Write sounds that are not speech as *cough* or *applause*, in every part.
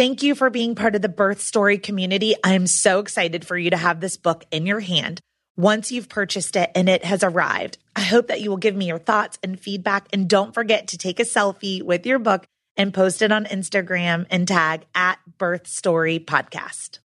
Thank you for being part of the birth story community. I am so excited for you to have this book in your hand once you've purchased it and it has arrived. I hope that you will give me your thoughts and feedback. And don't forget to take a selfie with your book and post it on Instagram and tag at Birth Story Podcast.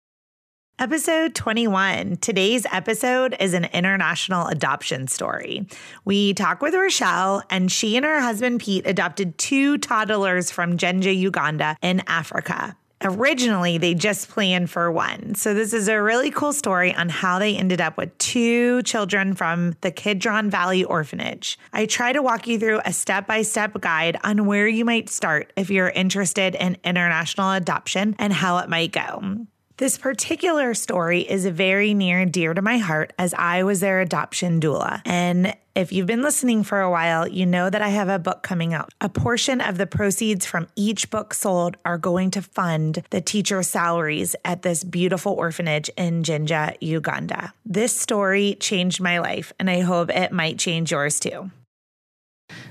Episode 21. Today's episode is an international adoption story. We talk with Rochelle, and she and her husband Pete adopted two toddlers from Jinja, Uganda in Africa. Originally, they just planned for one. So, this is a really cool story on how they ended up with two children from the Kidron Valley Orphanage. I try to walk you through a step by step guide on where you might start if you're interested in international adoption and how it might go. This particular story is very near and dear to my heart as I was their adoption doula. And if you've been listening for a while, you know that I have a book coming out. A portion of the proceeds from each book sold are going to fund the teacher salaries at this beautiful orphanage in Jinja, Uganda. This story changed my life, and I hope it might change yours too.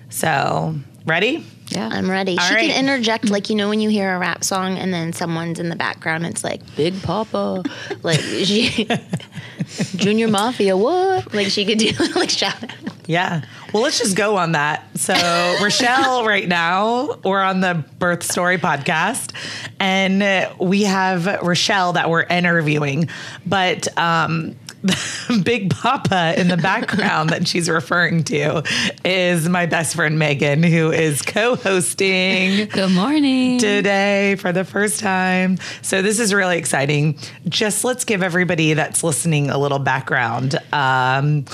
So, ready? Yeah, I'm ready. All she right. can interject, like you know, when you hear a rap song and then someone's in the background, it's like Big Papa, *laughs* like she, *laughs* Junior Mafia, what? Like she could do *laughs* like shout out. Yeah. Well, let's just go on that. So, Rochelle, right now, we're on the Birth Story podcast, and we have Rochelle that we're interviewing, but um, *laughs* Big Papa in the background that she's referring to is my best friend Megan, who is co-hosting Good morning. today for the first time. So this is really exciting. Just let's give everybody that's listening a little background. Um,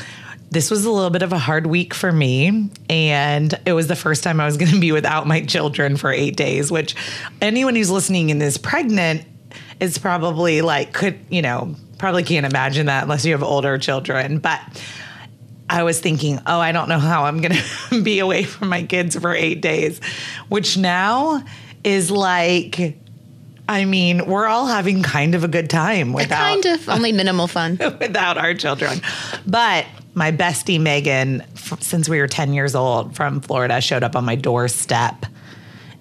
this was a little bit of a hard week for me, and it was the first time I was going to be without my children for eight days. Which anyone who's listening and is pregnant is probably like could you know probably can't imagine that unless you have older children, but. I was thinking, oh, I don't know how I'm going *laughs* to be away from my kids for eight days, which now is like, I mean, we're all having kind of a good time without Kind of only minimal fun. *laughs* without our children. But my bestie Megan, f- since we were 10 years old from Florida, showed up on my doorstep.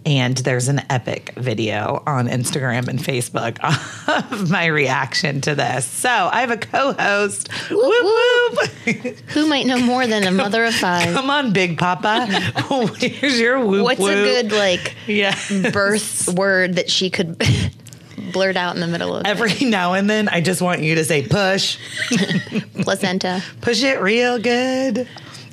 And there's an epic video on Instagram and Facebook *laughs* of my reaction to this. So I have a co host. Whoop, whoop. Who might know more than a mother of *laughs* five? Come on, Big Papa. *laughs* Here's your whoop What's whoop. a good like Yeah. birth word that she could blurt out in the middle of Every now and then, I just want you to say push, placenta? push it real good.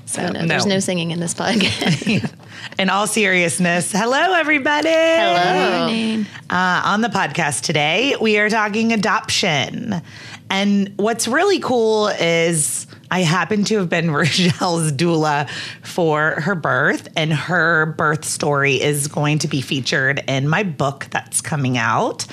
So, Oh, no, There's no singing in this podcast. In all seriousness, hello, everybody. Hello. Morning. Uh, on the podcast today, we are talking adoption. And what's really cool is I happen to have been *laughs* Rochelle's doula for her birth, and her birth story is going to be featured in my book that's coming out.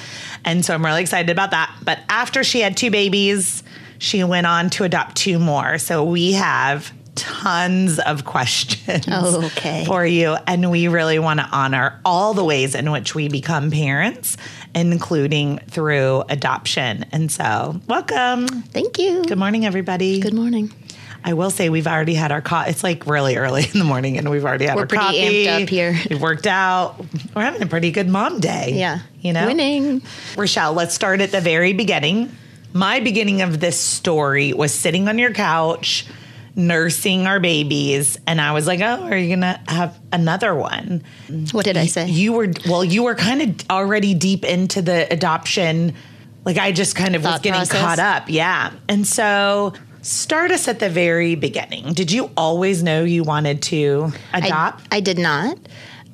And so I'm really excited about that. But after she had two babies, she went on to adopt two more. So we have tons of questions Oh, okay. for you. And we really want to honor all the ways in which we become parents, including through adoption. And so, welcome. Thank you. Good morning, everybody. Good morning. I will say we've already had our coffee. It's like really early in the morning, and we've already had We're our pretty coffee. amped up here. We've worked out. We're having a pretty good mom day. Yeah. you know, Winning. Rochelle, let's start at the very beginning. My beginning of this story was sitting on your couch, nursing our babies, and I was like, "Oh, are you gonna have another one?" What did I say? You were well, you were kind of already deep into the adoption. Like I just kind of was getting process. caught up. Yeah. And so start us at the very beginning. Did you always know you wanted to adopt? I, I did not.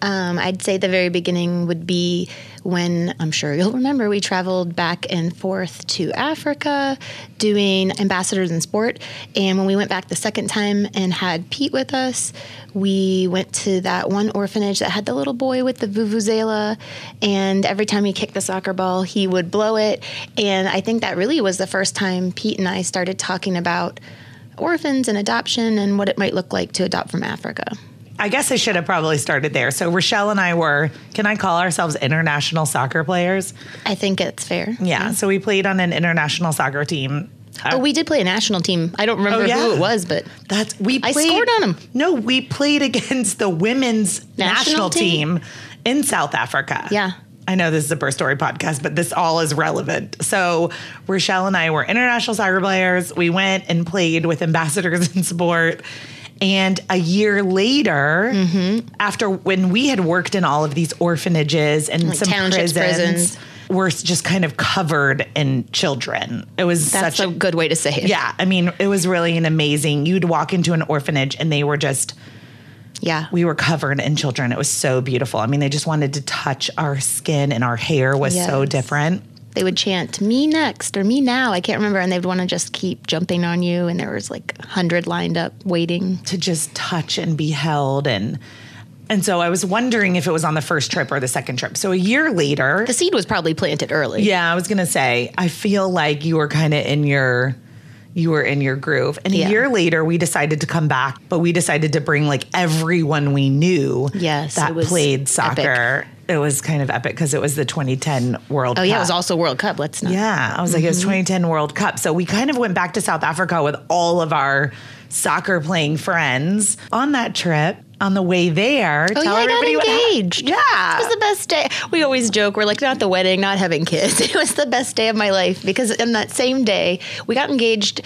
Um, I'd say the very beginning would be when I'm sure you'll remember we traveled back and forth to Africa doing ambassadors in sport. And when we went back the second time and had Pete with us, we went to that one orphanage that had the little boy with the vuvuzela. And every time he kicked the soccer ball, he would blow it. And I think that really was the first time Pete and I started talking about orphans and adoption and what it might look like to adopt from Africa. I guess I should have probably started there. So Rochelle and I were, can I call ourselves international soccer players? I think it's fair. Yeah. So we played on an international soccer team. Oh, we did play a national team. I don't remember Oh, yeah. who it was, but That's we I played, scored on 'em. No, we played against the women's national, National team? team? in South Africa. Yeah. I know this is a birth story podcast, but this all is relevant. So Rochelle and I were international soccer players. We went and played with ambassadors *laughs* in sport. And a year later, Mm-hmm. after when we had worked in all of these orphanages and Like some prisons, prisons. we're just kind of covered in children. It was that's such a good way to say it. yeah, I mean, it was really an amazing. You'd walk into an orphanage and they were just Yeah. We were covered in children. It was so beautiful. I mean, they just wanted to touch our skin and our hair was so different. They would chant "Me next" or "Me now." I can't remember, and they'd want to just keep jumping on you. And there was like a hundred lined up waiting. to just touch and be held and and so I was wondering if it was on the first trip or the second trip. So a year later, The seed was probably planted early. yeah, I was gonna say I feel like you were kind of in your you were in your groove. And Yeah. a year later, we decided to come back, but we decided to bring like everyone we knew Yes, that played soccer. It was kind of epic because it was the 2010 World Cup. Oh Cup. yeah, it was also World Cup. Let's not. Yeah, I was like, it was Mm-hmm. 2010 World Cup. So we kind of went back to South Africa with all of our soccer playing friends on that trip. On the way there, Oh yeah, I got what hap- engaged. Yeah, it was the best day. We always joke we're like not the wedding, not having kids. *laughs* It was the best day of my life because in that same day we got engaged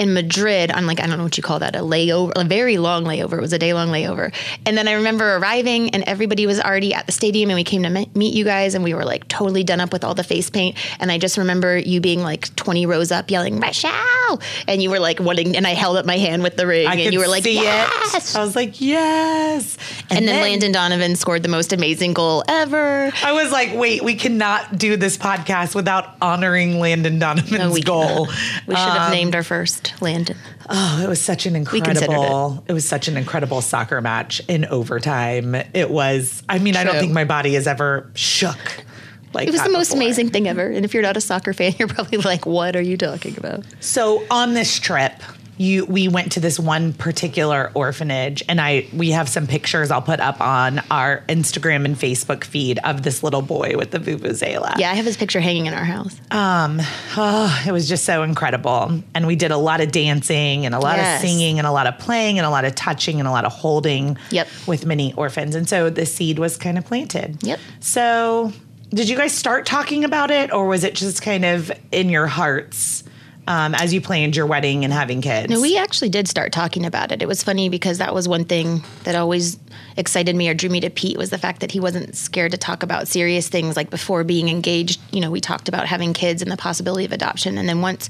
in Madrid on like I don't know what you call that a layover, a very long layover. It was a day long layover, and then I remember arriving and everybody was already at the stadium and we came to me- meet you guys and we were like totally done up with all the face paint and I just remember you being like twenty rows up yelling Michelle and you were like wanting and I held up my hand with the ring I and you were like yes. it. I was like, yes. And, then, Landon Donovan scored the most amazing goal ever. I was like, wait, we cannot do this podcast without honoring Landon Donovan's No, goal. cannot. We should have Um, named our first Landon. Oh, it was such an incredible. It. was such an incredible soccer match in overtime. It was. I mean, I don't think my body has ever shook. Like It was that the most before. amazing thing ever. And if you're not a soccer fan, *laughs* you're probably like, "What are you talking about?" So on this trip, you we went to this one particular orphanage, and I we have some pictures I'll put up on our Instagram and Facebook feed of this little boy with the vuvuzela. Yeah, I have his picture hanging in our house. Um, Oh, it was just so incredible. And we did a lot of dancing and a lot Yes. of singing and a lot of playing and a lot of touching and a lot of holding Yep. with many orphans. And so the seed was kind of planted. Yep. So did you guys start talking about it or was it just kind of in your hearts um, as you planned your wedding and having kids? No, we actually did start talking about it. It was funny because that was one thing that always excited me or drew me to Pete was the fact that he wasn't scared to talk about serious things like before being engaged. You know, we talked about having kids and the possibility of adoption. And then once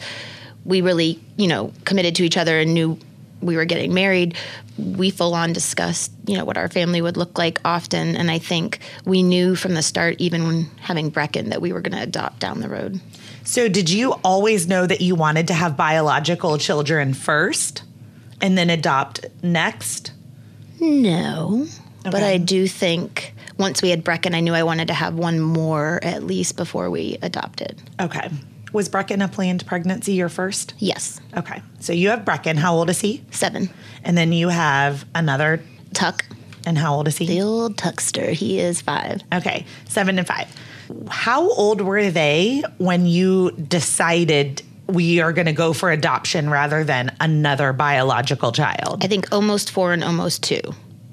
we really, you know, committed to each other and knew we were getting married, we full on discussed, you know, what our family would look like often. And I think we knew from the start, even when having Brecken, that we were going to adopt down the road. So did you always know that you wanted to have biological children first and then adopt next? No, but I do think once we had Brecken, I knew I wanted to have one more at least before we adopted. Okay. Was Brecken a planned pregnancy your first? Yes, Okay. So you have Brecken. How old is he? seven. And then you have another. Tuck, And how old is he? the old Tuckster, he is five. Okay. Seven and five. How old were they when you decided we are going to go for adoption rather than another biological child? I think almost four and almost two.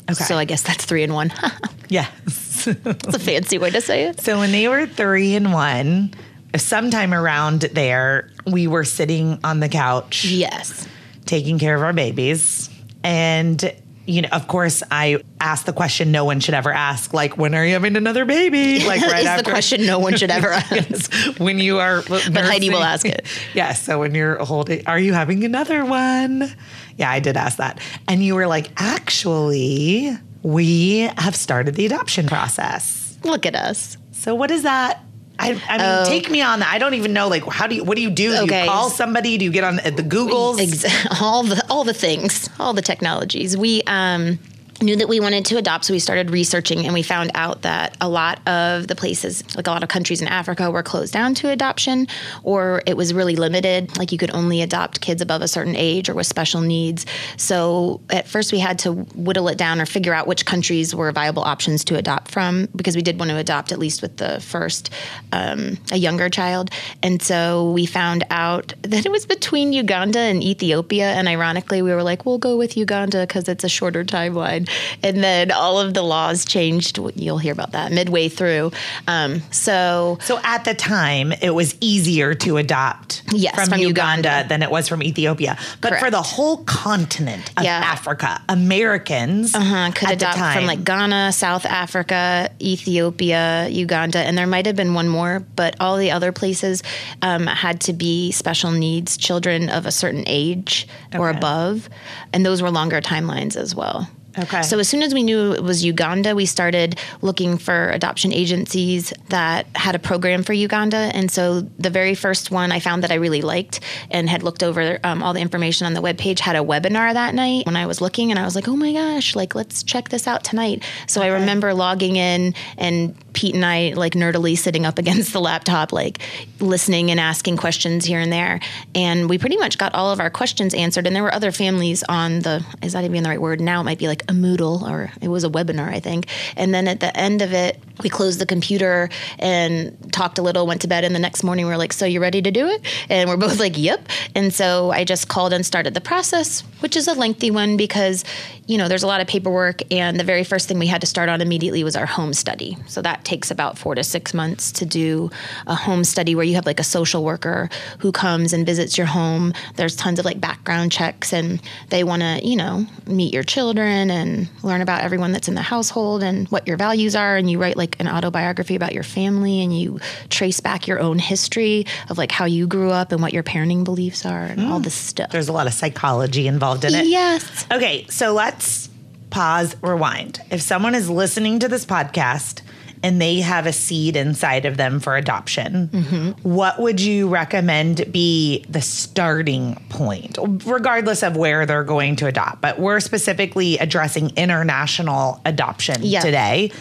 Okay. So I guess that's three and one. *laughs* Yes. It's a fancy way to say it. so when they were three and one, sometime around there, we were sitting on the couch. Yes. taking care of our babies. And, you know, of course, I asked the question no one should ever ask, like, when are you having another baby? *laughs* Like, right is after. the question no one should ever *laughs* ask. Yes, when you are. But Heidi will ask it. *laughs* Yes. So when you're holding, are you having another one? Yeah, I did ask that. And you were like, actually, we have started the adoption process. Look at us. So what is that? I, I mean, Oh. take me on that. I don't even know. Like, how do you? What do you do? Do Okay. you call somebody? Do you get on the Googles? Ex- *laughs* all the all the things, all the technologies. We um, knew that we wanted to adopt, so we started researching, and we found out that a lot of the places, like a lot of countries in Africa, were closed down to adoption, or it was really limited. Like you could only adopt kids above a certain age or with special needs. So at first, we had to whittle it down or figure out which countries were viable options to adopt from, because we did want to adopt at least with the first um, a younger child. And so we found out *laughs* that it was between Uganda and Ethiopia. And ironically, we were like, we'll go with Uganda because it's a shorter timeline. And then all of the laws changed. You'll hear about that midway through. Um, so So at the time, it was easier to adopt Yes, from, from Uganda, Uganda. than it was from Ethiopia. But for the whole continent of Yeah. Africa, Americans uh, could adopt time, from like Ghana, South Africa, Ethiopia, Uganda, and there might have been one more, but all the other places um, had to be special needs children of a certain age or above, and those were longer timelines as well. Okay. So as soon as we knew it was Uganda, we started looking for adoption agencies that had a program for Uganda. And so the very first one I found that I really liked and had looked over um, all the information on the webpage had a webinar that night when I was looking, and I was like, oh my gosh, like let's check this out tonight. So I remember logging in and Pete and I like nerdily sitting up *laughs* against the laptop, like listening and asking questions here and there. And we pretty much got all of our questions answered. And there were other families on the, is that even the right word? Now it might be like a Moodle or it was a webinar, I think. And then at the end of it, we closed the computer and talked a little, went to bed. And the next morning we were like, so you ready to do it? And we're both like, yep. And so I just called and started the process, which is a lengthy one because, you know, there's a lot of paperwork. And the very first thing we had to start on immediately was our home study. So that takes about four to six months to do a home study where you have like a social worker who comes and visits your home. There's tons of like background checks and they want to, you know, meet your children and learn about everyone that's in the household and what your values are. And you write like an autobiography about your family and you trace back your own history of like how you grew up and what your parenting beliefs are and all hmm. this stuff. There's a lot of psychology involved in it. Yes. Okay, so let's pause, rewind. If someone is listening to this podcast and they have a seed inside of them for adoption, mm-hmm. what would you recommend be the starting point, regardless of where they're going to adopt? But we're specifically addressing international adoption Yeah. today.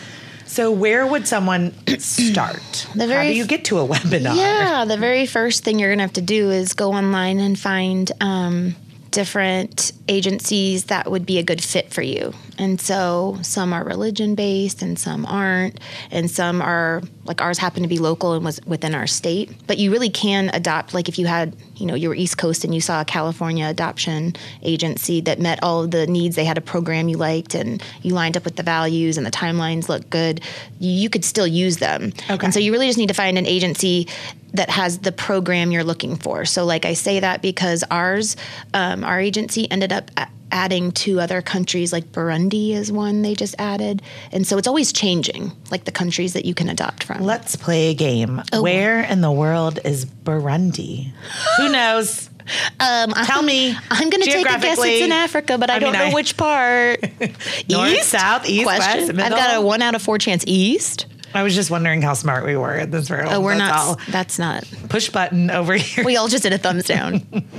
So, where would someone *clears throat* start? The How do you get to a webinar? Yeah, the very first thing you're going to have to do is go online and find um, different agencies that would be a good fit for you. And so some are religion based and some aren't. And some are, like ours happened to be local and was within our state. But you really can adopt, like if you had, you know, you were East Coast and you saw a California adoption agency that met all of the needs, they had a program you liked and you lined up with the values and the timelines looked good, you could still use them. Okay. And so you really just need to find an agency that has the program you're looking for. So, like I say that because ours, um, our agency ended up adding two other countries, like Burundi is one they just added. And so it's always changing, like the countries that you can adopt from. Let's play a game. Where in the world is Burundi? Who knows? *laughs* Um, Tell me. I'm going to take a guess it's in Africa, but I, I don't mean, know I- which part. *laughs* North, south, east, Question. west, I've got a one out of four chance east. I was just wondering how smart we were at this room. Oh, we're That's not. all. That's not. Push button over here. We all just did a thumbs down. *laughs*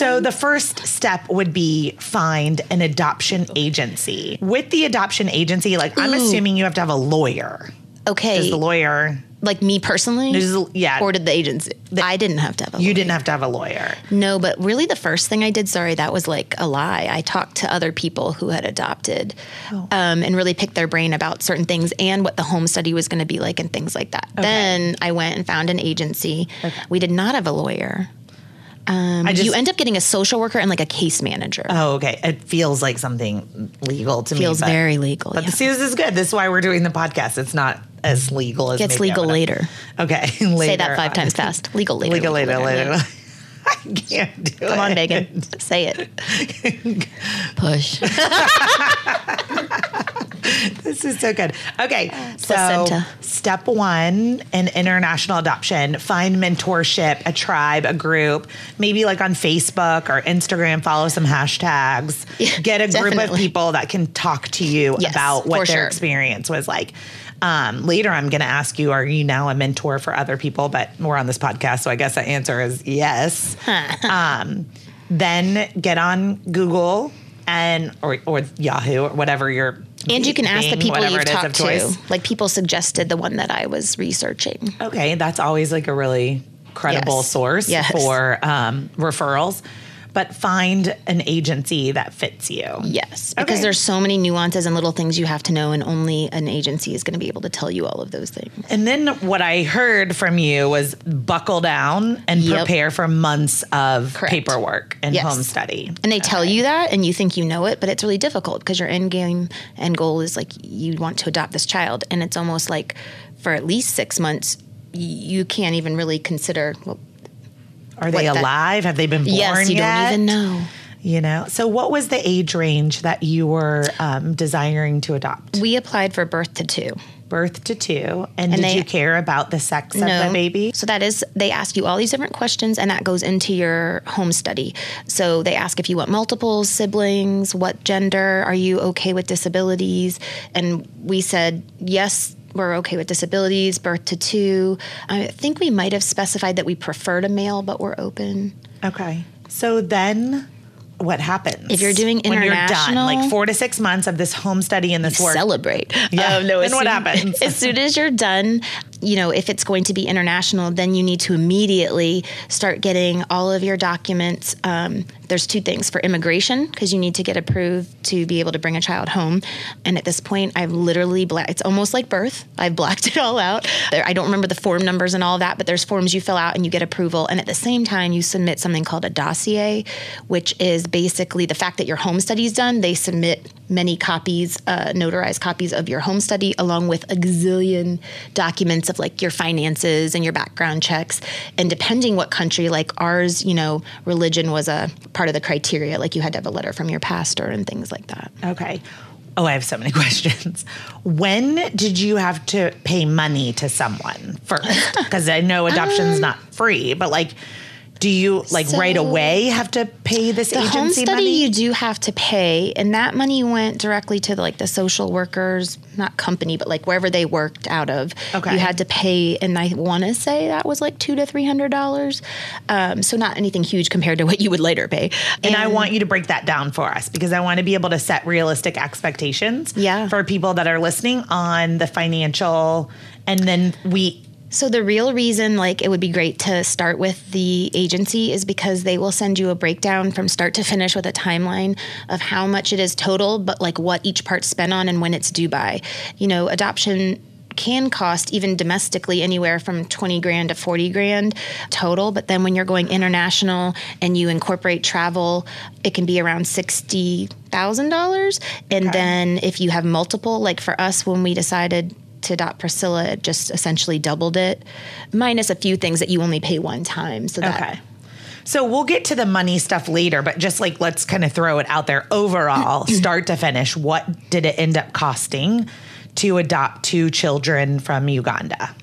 So the first step would be find an adoption agency. With the adoption agency, like I'm assuming you have to have a lawyer. Okay. Does the lawyer? like me personally? There's- yeah. Or did the agency? I didn't have to have a You lawyer. didn't have to have a lawyer. No, but really the first thing I did, sorry, that was like a lie. I talked to other people who had adopted Oh. um, and really picked their brain about certain things and what the home study was going to be like and things like that. Then I went and found an agency. We did not have a lawyer. Um, I just. you end up getting a social worker and like a case manager. oh, okay. It feels like something legal to Feels me. Feels very legal. But yeah. this is good. This is why we're doing the podcast. It's not as legal as Gets maybe legal later. Okay, *laughs* Say that five times fast. Legal later. Legal later, later. yeah. I can't do it. Come on, Megan. Say it. Push. *laughs* This is so good. Okay, so placenta. step one in international adoption: find mentorship, a tribe, a group, maybe like on Facebook or Instagram. Follow some hashtags. Yeah, Get a group of people that can talk to you Yes, about what their sure. experience was like. Um, later, I'm going to ask you: Are you now a mentor for other people? But we're on this podcast, so I guess the answer is yes. *laughs* um, then get on Google and or, or Yahoo or whatever your And you can ask the people you've it is of talked to. choice. Like people suggested the one that I was researching. Okay, that's always like a really credible Yes. source Yes. for um, referrals. But find an agency that fits you. Yes, because Okay. there's so many nuances and little things you have to know, and only an agency is going to be able to tell you all of those things. And then what I heard from you was buckle down and Yep. prepare for months of Correct. paperwork and Yes. home study. And they tell you that, and you think you know it, but it's really difficult because your end game, end goal is like you want to adopt this child, and it's almost like for at least six months, you can't even really consider. Well, Are they What that- alive? Have they been born yes, you yet? don't even know. You know, so what was the age range that you were um, desiring to adopt? We applied for birth to two. Birth to two, and, did they- you care about the sex of the baby? So that is, they ask you all these different questions, and that goes into your home study. So they ask if you want multiple siblings, what gender, are you okay with disabilities? And we said, yes, we're okay with disabilities, birth to two. I think we might have specified that we preferred a male, but we're open. Okay, so then. What happens If you're doing when you're done? international- Like four to six months of this home study and this work. celebrate. Yeah. Um, no, Then as what happens? *laughs* As soon as you're done, you know, if it's going to be international, then you need to immediately start getting all of your documents. Um, there's two things for immigration because you need to get approved to be able to bring a child home. And at this point, I've literally bla- it's almost like birth. I've blacked it all out. There, I don't remember the form numbers and all that, but there's forms you fill out and you get approval. And at the same time, you submit something called a dossier, which is basically the fact that your home study is done. They submit many copies, uh, notarized copies of your home study, along with a gazillion documents of like your finances and your background checks. And depending what country, like ours, you know, religion was a part of the criteria. Like you had to have a letter from your pastor and things like that. Okay. Oh, I have so many *laughs* questions. When did you have to pay money to someone first? *laughs* Because I know adoption's um, not free, but like, do you like right Um, away have to pay this The home agency study money? you do have to pay, and that money went directly to like the social workers, not company, but like wherever they worked out of. Okay. You had to pay, and I want to say that was like two to three hundred dollars. Um, so not anything huge compared to what you would later pay. and I want you to break that down for us because I want to be able to set realistic expectations Yeah. for people that are listening on the financial. And then we, So the real reason like it would be great to start with the agency is because they will send you a breakdown from start to finish with a timeline of how much it is total, but like what each part's spent on and when it's due by. You know, adoption can cost even domestically anywhere from 20 grand to 40 grand total but then when you're going international and you incorporate travel it can be around $60,000 and then if you have multiple like for us when we decided to adopt Priscilla, it just essentially doubled it, minus a few things that you only pay one time. So that Okay. So we'll get to the money stuff later, but just like let's kind of throw it out there. Overall, *clears throat* start to finish, what did it end up costing to adopt two children from Uganda?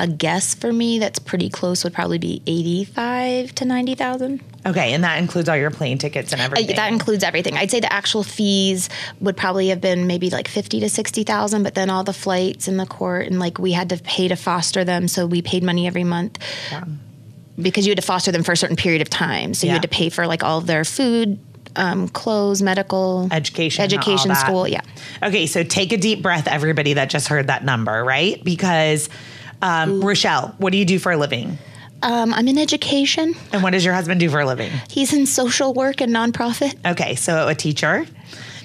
A guess for me that's pretty close would probably be eighty-five to ninety thousand. Okay, and that includes all your plane tickets and everything. That includes everything. I'd say the actual fees would probably have been maybe like fifty to sixty thousand, but then all the flights and the court and like we had to pay to foster them, so we paid money every month. Because you had to foster them for a certain period of time, so you had to pay for like all of their food, um, clothes, medical, education, education, school. Yeah. Okay, so take a deep breath, everybody that just heard that number, right? Because um, Rochelle, what do you do for a living? Um, I'm in education. And what does your husband do for a living? He's in social work and nonprofit. Okay, so a teacher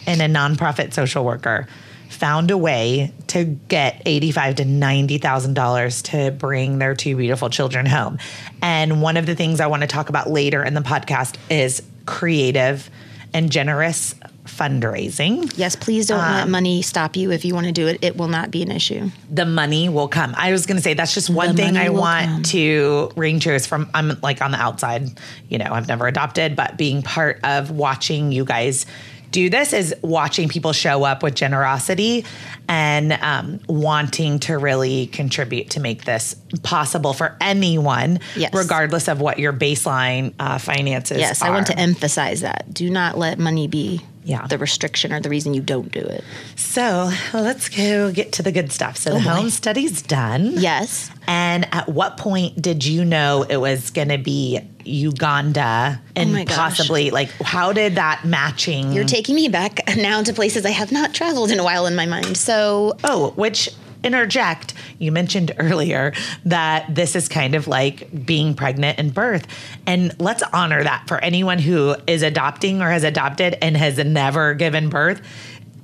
and a nonprofit social worker found a way to get eighty-five to ninety thousand dollars to bring their two beautiful children home. And one of the things I want to talk about later in the podcast is creative and generous fundraising. Yes, please don't Um, let money stop you. If you want to do it, it will not be an issue. the money will come. I was going to say that's just one The thing I want come. to ring true is from I'm like on the outside, you know, I've never adopted, but being part of watching you guys do this is watching people show up with generosity and um, wanting to really contribute to make this possible for anyone, Yes. regardless of what your baseline uh, finances. Yes, I want to emphasize that. Do not let money be Yeah. the restriction or the reason you don't do it. So well, let's go get to the good stuff. So the Oh, boy. home study's done. Yes. And at what point did you know it was going to be Uganda and Oh possibly like how did that matching? You're taking me back now to places I have not traveled in a while in my mind. So, oh, which interject? You mentioned earlier that this is kind of like being pregnant and birth, and let's honor that for anyone who is adopting or has adopted and has never given birth.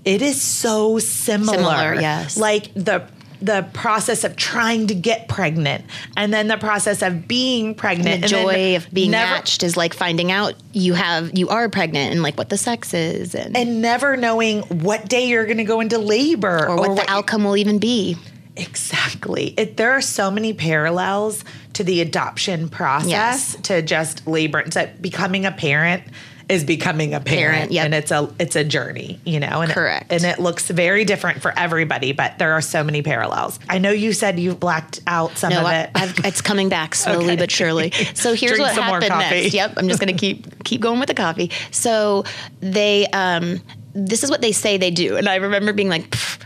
It is so similar. Similar, yes. Like the the process of trying to get pregnant and then the process of being pregnant the and then joy of being never- matched is like finding out you have you are pregnant and like what the sex is and, and never knowing what day you're going to go into labor or what the outcome will even be. exactly it, there are so many parallels to the adoption process Yes. to just labor to becoming a parent is becoming a parent, Parent, yep. and it's a it's a journey, you know. And Correct. It, and it looks very different for everybody, but there are so many parallels. I know you said you blacked out some No, of I, it. I've, it's coming back slowly *laughs* Okay. but surely. So *laughs* here's what happened coffee. next. Yep, I'm just gonna *laughs* keep keep going with the coffee. So they, um, this is what they say they do, and I remember being like. "Pfft,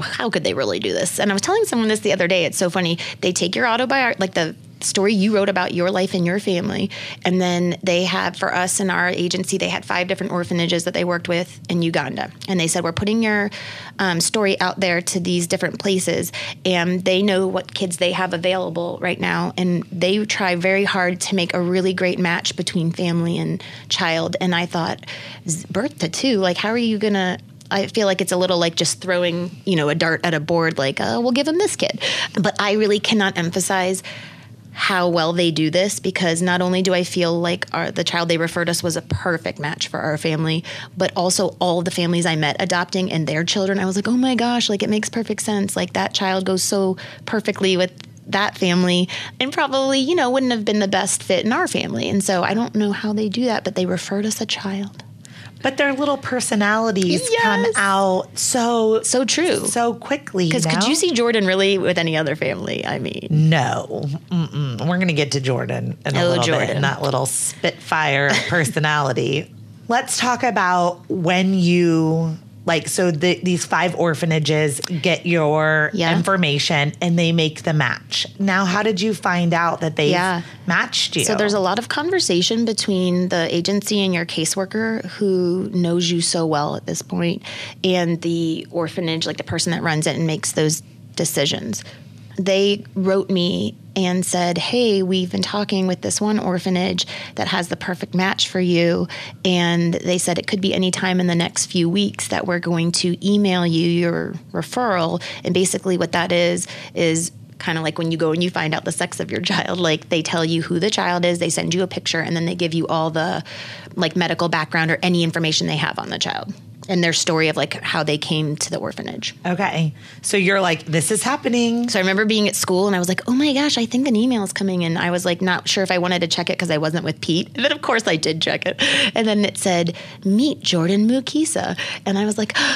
How could they really do this? And I was telling someone this the other day. It's so funny. They take your autobiography, like the story you wrote about your life and your family, and then they have for us in our agency, they had five different orphanages that they worked with in Uganda, and they said we're putting your um, story out there to these different places, and they know what kids they have available right now, and they try very hard to make a really great match between family and child. And I thought, birth to two, like how are you gonna? I feel like it's a little like just throwing, you know, a dart at a board, like, uh, we'll give him this kid. But I really cannot emphasize how well they do this because not only do I feel like our, the child they referred us was a perfect match for our family, but also all the families I met adopting and their children, I was like, oh my gosh, like it makes perfect sense. Like that child goes so perfectly with that family and probably, you know, wouldn't have been the best fit in our family. And so I don't know how they do that, but they referred us a child. But their little personalities come out so So true. so quickly. Because could you see Jordan really with any other family? I mean, No, Mm-mm. we're going to get to Jordan in a Oh, little bit Jordan. and that little spitfire *laughs* personality. Let's talk about when you like so the, these five orphanages get your Yeah. information and they make the match. Now, how did you find out that they Yeah. matched you? So there's a lot of conversation between the agency and your caseworker who knows you so well at this point and the orphanage, like the person that runs it and makes those decisions. They wrote me and said, Hey, we've been talking with this one orphanage that has the perfect match for you. And they said it could be any time in the next few weeks that we're going to email you your referral. And basically, what that is, is kind of like when you go and you find out the sex of your *laughs* child like they tell you who the child is they send you a picture and then they give you all the like medical background or any information they have on the child and their story of like how they came to the orphanage okay. So you're like, this is happening. so i remember being at school and i was like oh my gosh i think an email is coming and i was like not sure if i wanted to check it because i wasn't with pete *laughs* and then of course i did check it and then it said meet jordan mukisa and i was like *gasps*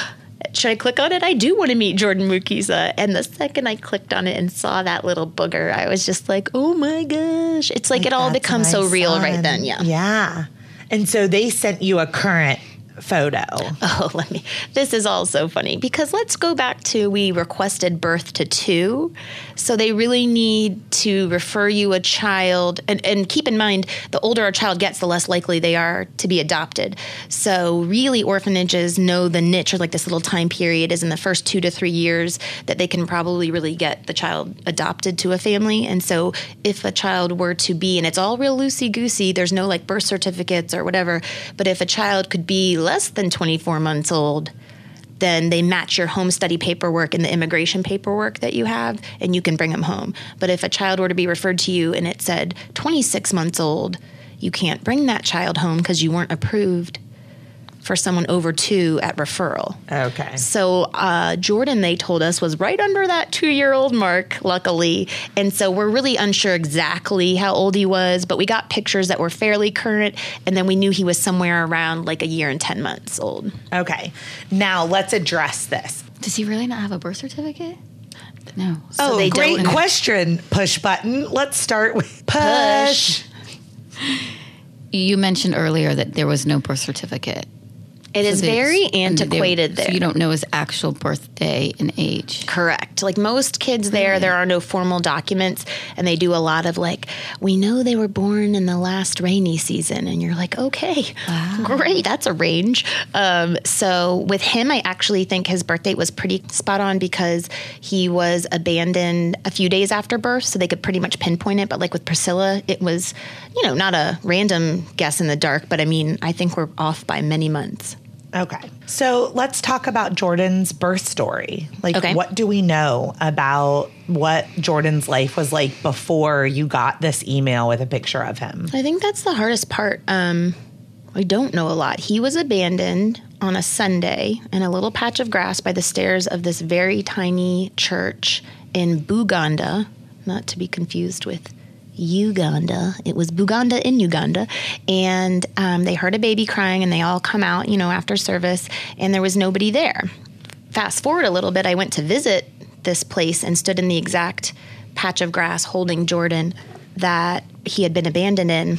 should I click on it? I do want to meet Jordan Mukisa. And the second I clicked on it and saw that little booger, I was just like, oh my gosh. It's like, it all becomes so real right then. Yeah. Yeah. And so they sent you a current photo. *laughs* Oh, let me. This is all so funny because let's go back to we requested birth to two. So they really need to refer you a child. And, and keep in mind, the older a child gets, the less likely they are to be adopted. So, really, orphanages know the niche or like this little time period is in the first two to three years that they can probably really get the child adopted to a family. And so, if a child were to be, and it's all real loosey goosey, there's no like birth certificates or whatever, but if a child could be less than 24 months old, then they match your home study paperwork and the immigration paperwork that you have, and you can bring them home. But if a child were to be referred to you and it said 26 months old, you can't bring that child home because you weren't approved for someone over two at referral. Okay. So uh, Jordan, they told us, was right under that two-year-old mark, luckily, and so we're really unsure exactly how old he was, but we got pictures that were fairly current, and then we knew he was somewhere around like a year and ten months old. Okay. Now let's address this. Does he really not have a birth certificate? No. So oh, they great don't- question. Push button. Let's start with push. You mentioned earlier that there was no birth certificate. It is So they- very antiquated there. So you don't know his actual birthday and age. Correct. Like most kids there, there are no formal documents, and they do a lot of like, we know they were born in the last rainy season. And you're like, okay, great, that's a range. Um, so with him, I actually think his birth date was pretty spot on because he was abandoned a few days after birth, so they could pretty much pinpoint it. But like with Priscilla, it was, you know, not a random guess in the dark, but I mean, I think we're off by many months. Okay. So let's talk about Jordan's birth story. Like, Okay. what do we know about what Jordan's life was like before you got this email with a picture of him? I think that's the hardest part. Um, I don't know a lot. He was abandoned on a Sunday in a little patch of grass by the stairs of this very tiny church in Buganda, not to be confused with Uganda. It was Buganda in Uganda. And um, they heard a baby crying and they all come out, you know, after service, and there was nobody there. Fast forward a little bit, I went to visit this place and stood in the exact patch of grass holding Jordan that he had been abandoned in.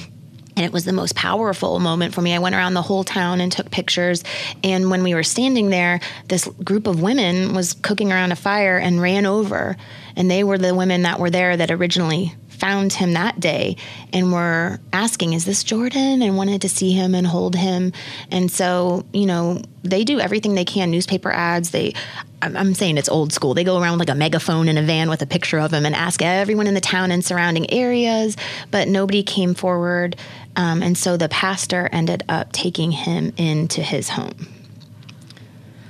And it was the most powerful moment for me. I went around the whole town and took pictures. And when we were standing there, this group of women was cooking around a fire and ran over. And they were the women that were there that originally found him that day and were asking, Is this Jordan? and wanted to see him and hold him. And so, you know, they do everything they can newspaper ads. They, I'm saying it's old school. They go around like a megaphone in a van with a picture of him and ask everyone in the town and surrounding areas, but nobody came forward. Um, and so the pastor ended up taking him into his home,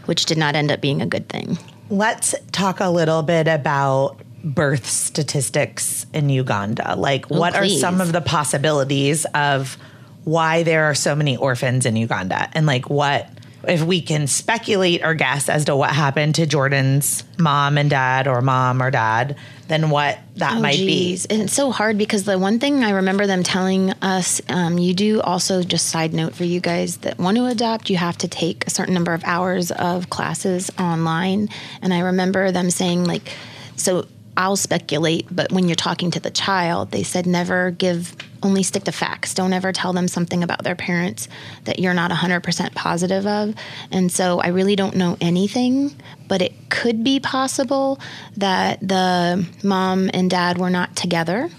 which did not end up being a good thing. Let's talk a little bit about birth statistics in Uganda? Like, oh, what please. are some of the possibilities of why there are so many orphans in Uganda? And like, what, if we can speculate or guess as to what happened to Jordan's mom and dad, or mom or dad, then what that oh, might geez. be. And it's so hard because the one thing I remember them telling us, um, you do also, just side note for you guys, that want to adopt, you have to take a certain number of hours of classes online. And I remember them saying, like, so I'll speculate, but when you're talking to the child, they said never give, only stick to facts. Don't ever tell them something about their parents that you're not 100% positive of. And so I really don't know anything, but it could be possible that the mom and dad were not together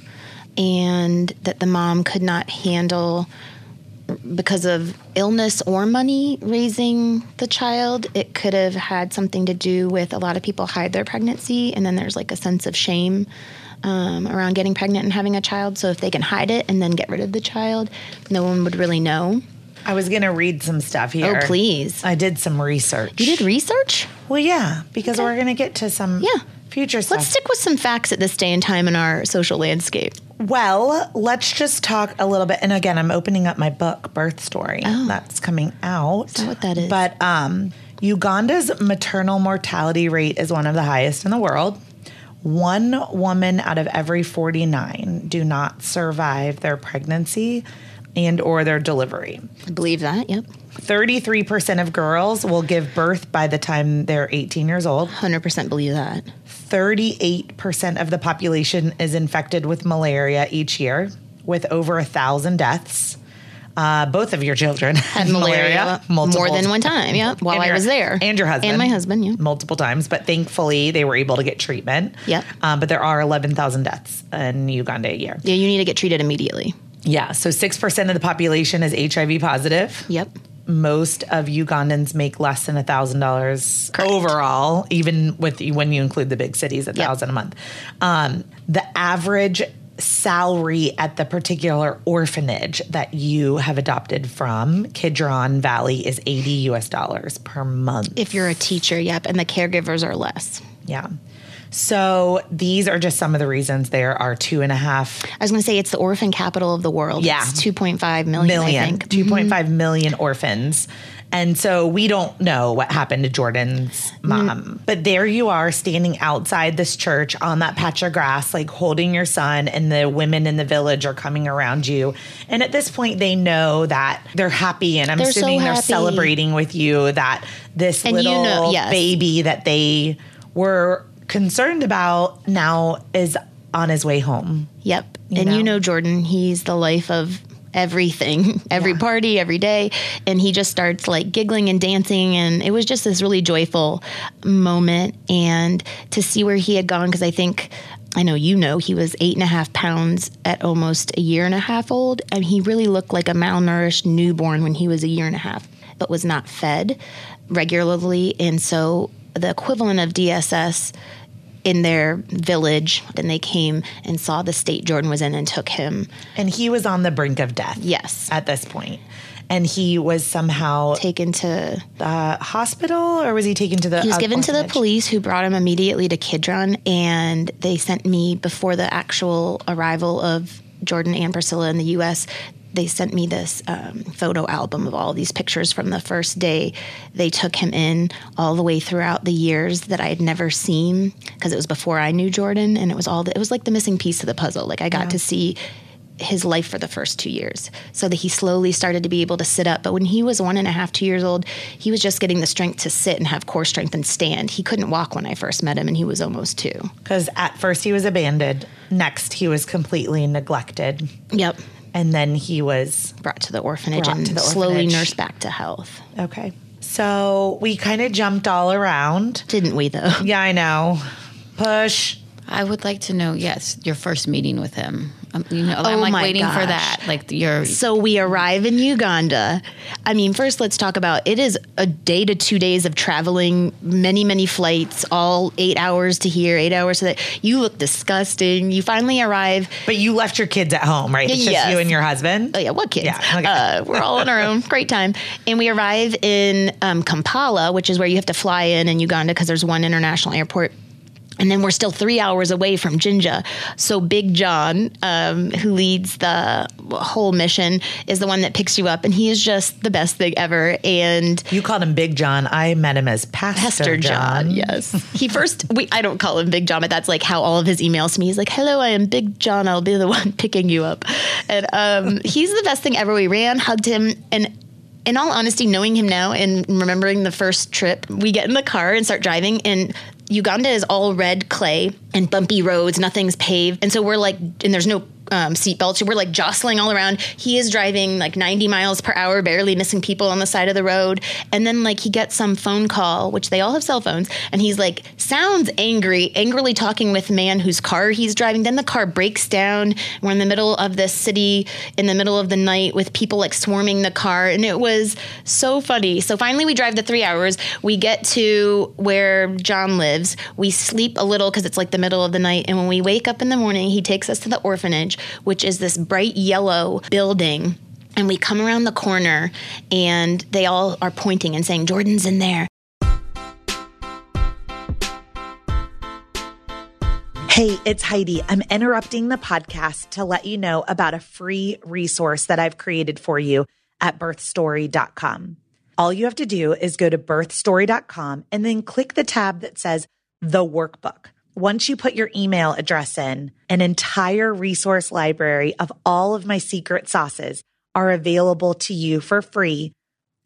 and that the mom could not handle because of illness or money raising the child. It could have had something to do with a lot of people hide their pregnancy, and then there's like a sense of shame um, around getting pregnant and having a child. So if they can hide it and then get rid of the child, no one would really know. I was going to read some stuff here. Oh, please. I did some research. You did research? Well, yeah, because okay. we're going to get to some yeah. Future stuff. Let's stick with some facts at this day and time in our social landscape. Well, let's just talk a little bit. And again, I'm opening up my book, Birth Story. Oh. That's coming out. Is that what that is? But um, Uganda's maternal mortality rate is one of the highest in the world. One woman out of every 49 do not survive their pregnancy and or their delivery. I believe that, yep. 33% of girls will give birth by the time they're 18 years old. 100% believe that. 38% of the population is infected with malaria each year, with over a thousand deaths. Uh, both of your children *laughs* had malaria, malaria more than one time. Yeah, while your, I was there, and your husband, and my husband, yeah, multiple times. But thankfully, they were able to get treatment. Yeah, um, but there are eleven thousand deaths in Uganda a year. Yeah, you need to get treated immediately. Yeah, so six percent of the population is HIV positive. Yep most of Ugandans make less than a thousand dollars overall, even with when you include the big cities, a thousand yep. a month. Um, the average salary at the particular orphanage that you have adopted from Kidron Valley is 80 US dollars per month. If you're a teacher, yep, and the caregivers are less. Yeah. So these are just some of the reasons there are two and a half. I was going to say it's the orphan capital of the world. Yeah, it's two point five million. Million. I think two point five mm-hmm. million orphans. And so we don't know what happened to Jordan's mom. Mm. But there you are standing outside this church on that patch of grass, like holding your son, and the women in the village are coming around you. And at this point, they know that they're happy. And I'm they're assuming so they're celebrating with you that this and little you know, yes. baby that they were concerned about now is on his way home. Yep. You and know? you know Jordan, he's the life of everything, *laughs* every yeah. party, every day. And he just starts like giggling and dancing. And it was just this really joyful moment. And to see where he had gone, because I think, I know you know, he was eight and a half pounds at almost a year and a half old. And he really looked like a malnourished newborn when he was a year and a half, but was not fed regularly. And so the equivalent of DSS in their village and they came and saw the state Jordan was in and took him. And he was on the brink of death. Yes. At this point. And he was somehow taken to the hospital or was he taken to the He was given orphanage? to the police who brought him immediately to Kidron and they sent me before the actual arrival of Jordan and Priscilla in the US they sent me this um, photo album of all these pictures from the first day they took him in all the way throughout the years that I had never seen because it was before I knew Jordan and it was all the, it was like the missing piece of the puzzle. Like I got Yeah. to see his life for the first two years so that he slowly started to be able to sit up. But when he was one and a half, two years old, he was just getting the strength to sit and have core strength and stand. He couldn't walk when I first met him and he was almost two. Because at first he was abandoned. Next, he was completely neglected. Yep. And then he was Brought to the orphanage and to the slowly orphanage. nursed back to health. okay. So we kind of jumped all around. Didn't we though? Yeah, I know. Push. I would like to know, yes, your first meeting with him. Um, you know, Oh I'm like my waiting for gosh. that. Like your So we arrive in Uganda. I mean, first let's talk about it is a day to two days of traveling, many, many flights, all eight hours to here, eight hours to that. You look disgusting. You finally arrive. But you left your kids at home, right? It's just you and your husband. Oh yeah, what kids? Yeah, okay. uh, we're all on our own. Great time. And we arrive in um, Kampala, which is where you have to fly in in Uganda because there's one international airport. And then we're still three hours away from Jinja. So Big John, um, who leads the whole mission, is the one that picks you up, and he is just the best thing ever. And You called him Big John. I met him as Pastor, Pastor John. Yes. *laughs* He first, we, I don't call him Big John, but that's like how all of his emails to me. He's like, hello, I am Big John. I'll be the one *laughs* picking you up. And um, he's the best thing ever. We ran, hugged him, and in all honesty, knowing him now and remembering the first trip, we get in the car and start driving and Uganda is all red clay and bumpy roads, nothing's paved. And so we're like, and there's no um, seatbelts. We're like jostling all around. He is driving like 90 miles per hour, barely missing people on the side of the road. And then like he gets some phone call, which they all have cell phones, and he's like sounds angry, angrily talking with man whose car he's driving. Then the car breaks down. We're in the middle of this city in the middle of the night with people like swarming the car, and it was so funny. So finally, we drive the three hours. We get to where John lives. We sleep a little because it's like the middle of the night, and when we wake up in the morning, he takes us to the orphanage, which is this bright yellow building. And we come around the corner, and they all are pointing and saying, Jordan's in there. Hey, it's Heidi. I'm interrupting the podcast to let you know about a free resource that I've created for you at birthstory.com. All you have to do is go to birthstory.com and then click the tab that says the workbook. Once you put your email address in, an entire resource library of all of my secret sauces are available to you for free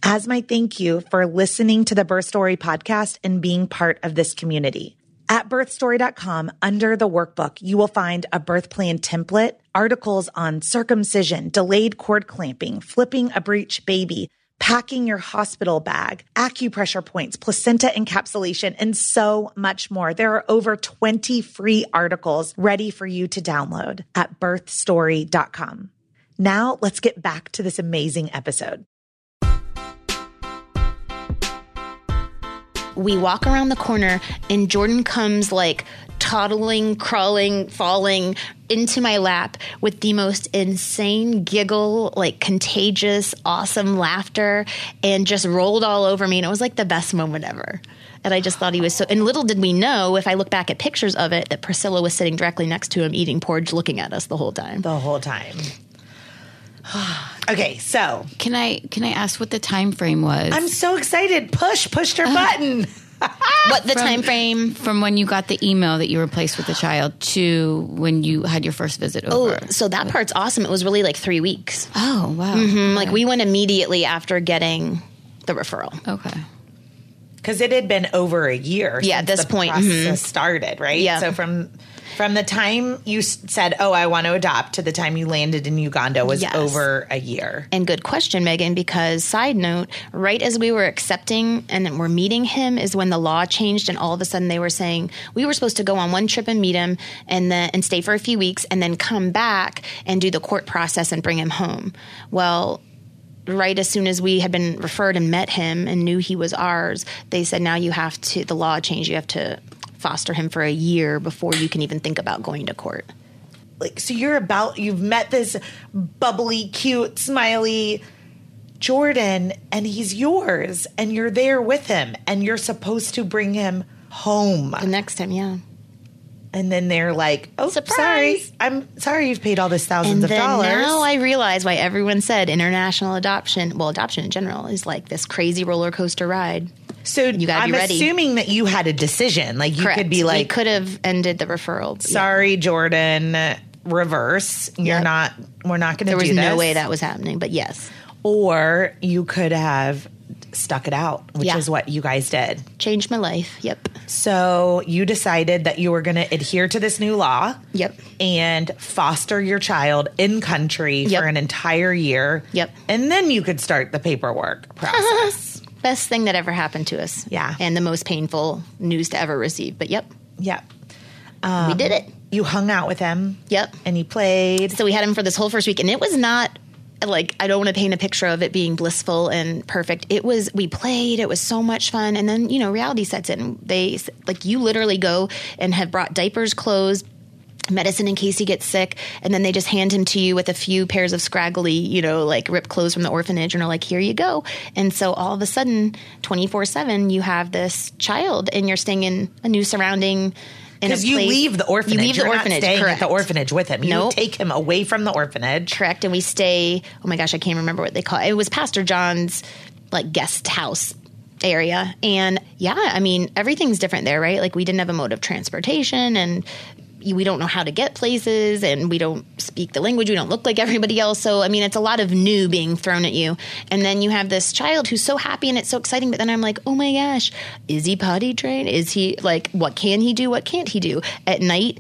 as my thank you for listening to the Birth Story podcast and being part of this community. At birthstory.com, under the workbook, you will find a birth plan template, articles on circumcision, delayed cord clamping, flipping a breech baby, packing your hospital bag, acupressure points, placenta encapsulation, and so much more. There are over 20 free articles ready for you to download at birthstory.com. Now let's get back to this amazing episode. we walk around the corner and Jordan comes like toddling, crawling, falling into my lap with the most insane giggle, like contagious, awesome laughter, and just rolled all over me. And it was like the best moment ever. And I just thought he was so. And little did we know, if I look back at pictures of it, that Priscilla was sitting directly next to him eating porridge, looking at us the whole time. the whole time. *sighs* okay, so Can I can I ask what the time frame was I'm so excited. Push, pushed her button. *laughs* *laughs* What the time frame? from when you got the email that you were placed with the child to when you had your first visit over? Oh, so that part's awesome. It was really like three weeks. Oh, wow. Mm-hmm. Like we went immediately after getting the referral. Okay. Because it had been over a year. Yeah, at this the point, process started, right? Yeah. So from from the time you said, "Oh, I want to adopt," to the time you landed in Uganda was Yes. over a year. And good question, Megan, because side note, right as we were accepting and we're meeting him is when the law changed and all of a sudden they were saying we were supposed to go on one trip and meet him and then and stay for a few weeks and then come back and do the court process and bring him home. Well, right as soon as we had been referred and met him and knew he was ours, they said now you have to the law changed. You have to foster him for a year before you can even think about going to court. Like, so you're about you've met this bubbly, cute, smiley Jordan, and he's yours, and you're there with him, and you're supposed to bring him home. The next time, yeah. And then they're like, "Oh, Surprise. sorry, I'm sorry, you've paid all this thousands And of dollars." now I realize why everyone said international adoption, well, adoption in general, is like this crazy roller coaster ride. So you gotta I'm be ready. assuming that you had a decision. Like you Correct. could be we like, could have ended the referral. Yeah. "Sorry, Jordan, reverse. You're Yep. not. We're not going to There do was this." no way that was happening, but yes, or you could have stuck it out, which Yeah. is what you guys did. changed my life. Yep. So you decided that you were going to adhere to this new law. Yep. And foster your child in country Yep. for an entire year. Yep. And then you could start the paperwork process. *laughs* Best thing that ever happened to us. Yeah. And the most painful news to ever receive. But yep, yep. we um, did it. You hung out with him. Yep. And you played. So we had him for this whole first week, and it was not like I don't want to paint a picture of it being blissful and perfect. It was we played, it was so much fun, and then you know reality sets in. They like you literally go and have brought diapers, clothes. Medicine in case he gets sick, and then they just hand him to you with a few pairs of scraggly, you know, like ripped clothes from the orphanage, and are like, "Here you go." And so all of a sudden, twenty four seven, you have this child, and you're staying in a new surrounding. Because you place- leave the orphanage. You leave You're the not orphanage. staying correct. at the orphanage with him. You Nope. take him away from the orphanage. correct and we stay oh my gosh i can't remember what they call it it was pastor john's like guest house area and yeah i mean everything's different there right like we didn't have a mode of transportation and we don't know how to get places and we don't speak the language we don't look like everybody else so i mean it's a lot of new being thrown at you and then you have this child who's so happy and it's so exciting but then i'm like oh my gosh is he potty trained is he like what can he do what can't he do at night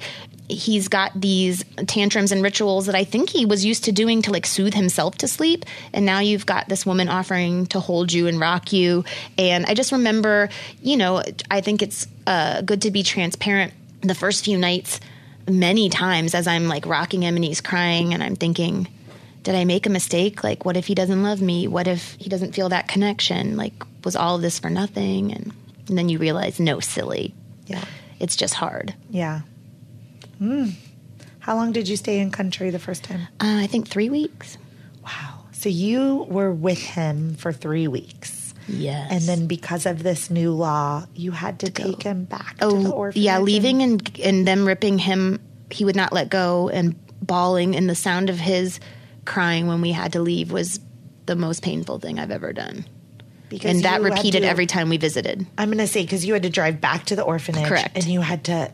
he's got these tantrums and rituals that I think he was used to doing to like soothe himself to sleep. And now you've got this woman offering to hold you and rock you. And I just remember, you know, I think it's uh, good to be transparent. The first few nights, many times as I'm like rocking him and he's crying, and I'm thinking, did I make a mistake? Like, what if he doesn't love me? What if he doesn't feel that connection? Like, was all of this for nothing? And, and then you realize, no, silly. Yeah. It's just hard. Yeah. Hmm. How long did you stay in country the first time? Uh, I think three weeks. Wow. So you were with him for three weeks. Yes. And then because of this new law, you had to take him back to oh, the oh, orphanage. yeah, leaving and and them ripping him. He would not let go and bawling, and the sound of his crying when we had to leave was the most painful thing I've ever done. because and that repeated to- every time we visited. I'm going to say because you had to drive back to the orphanage. Correct. And you had to.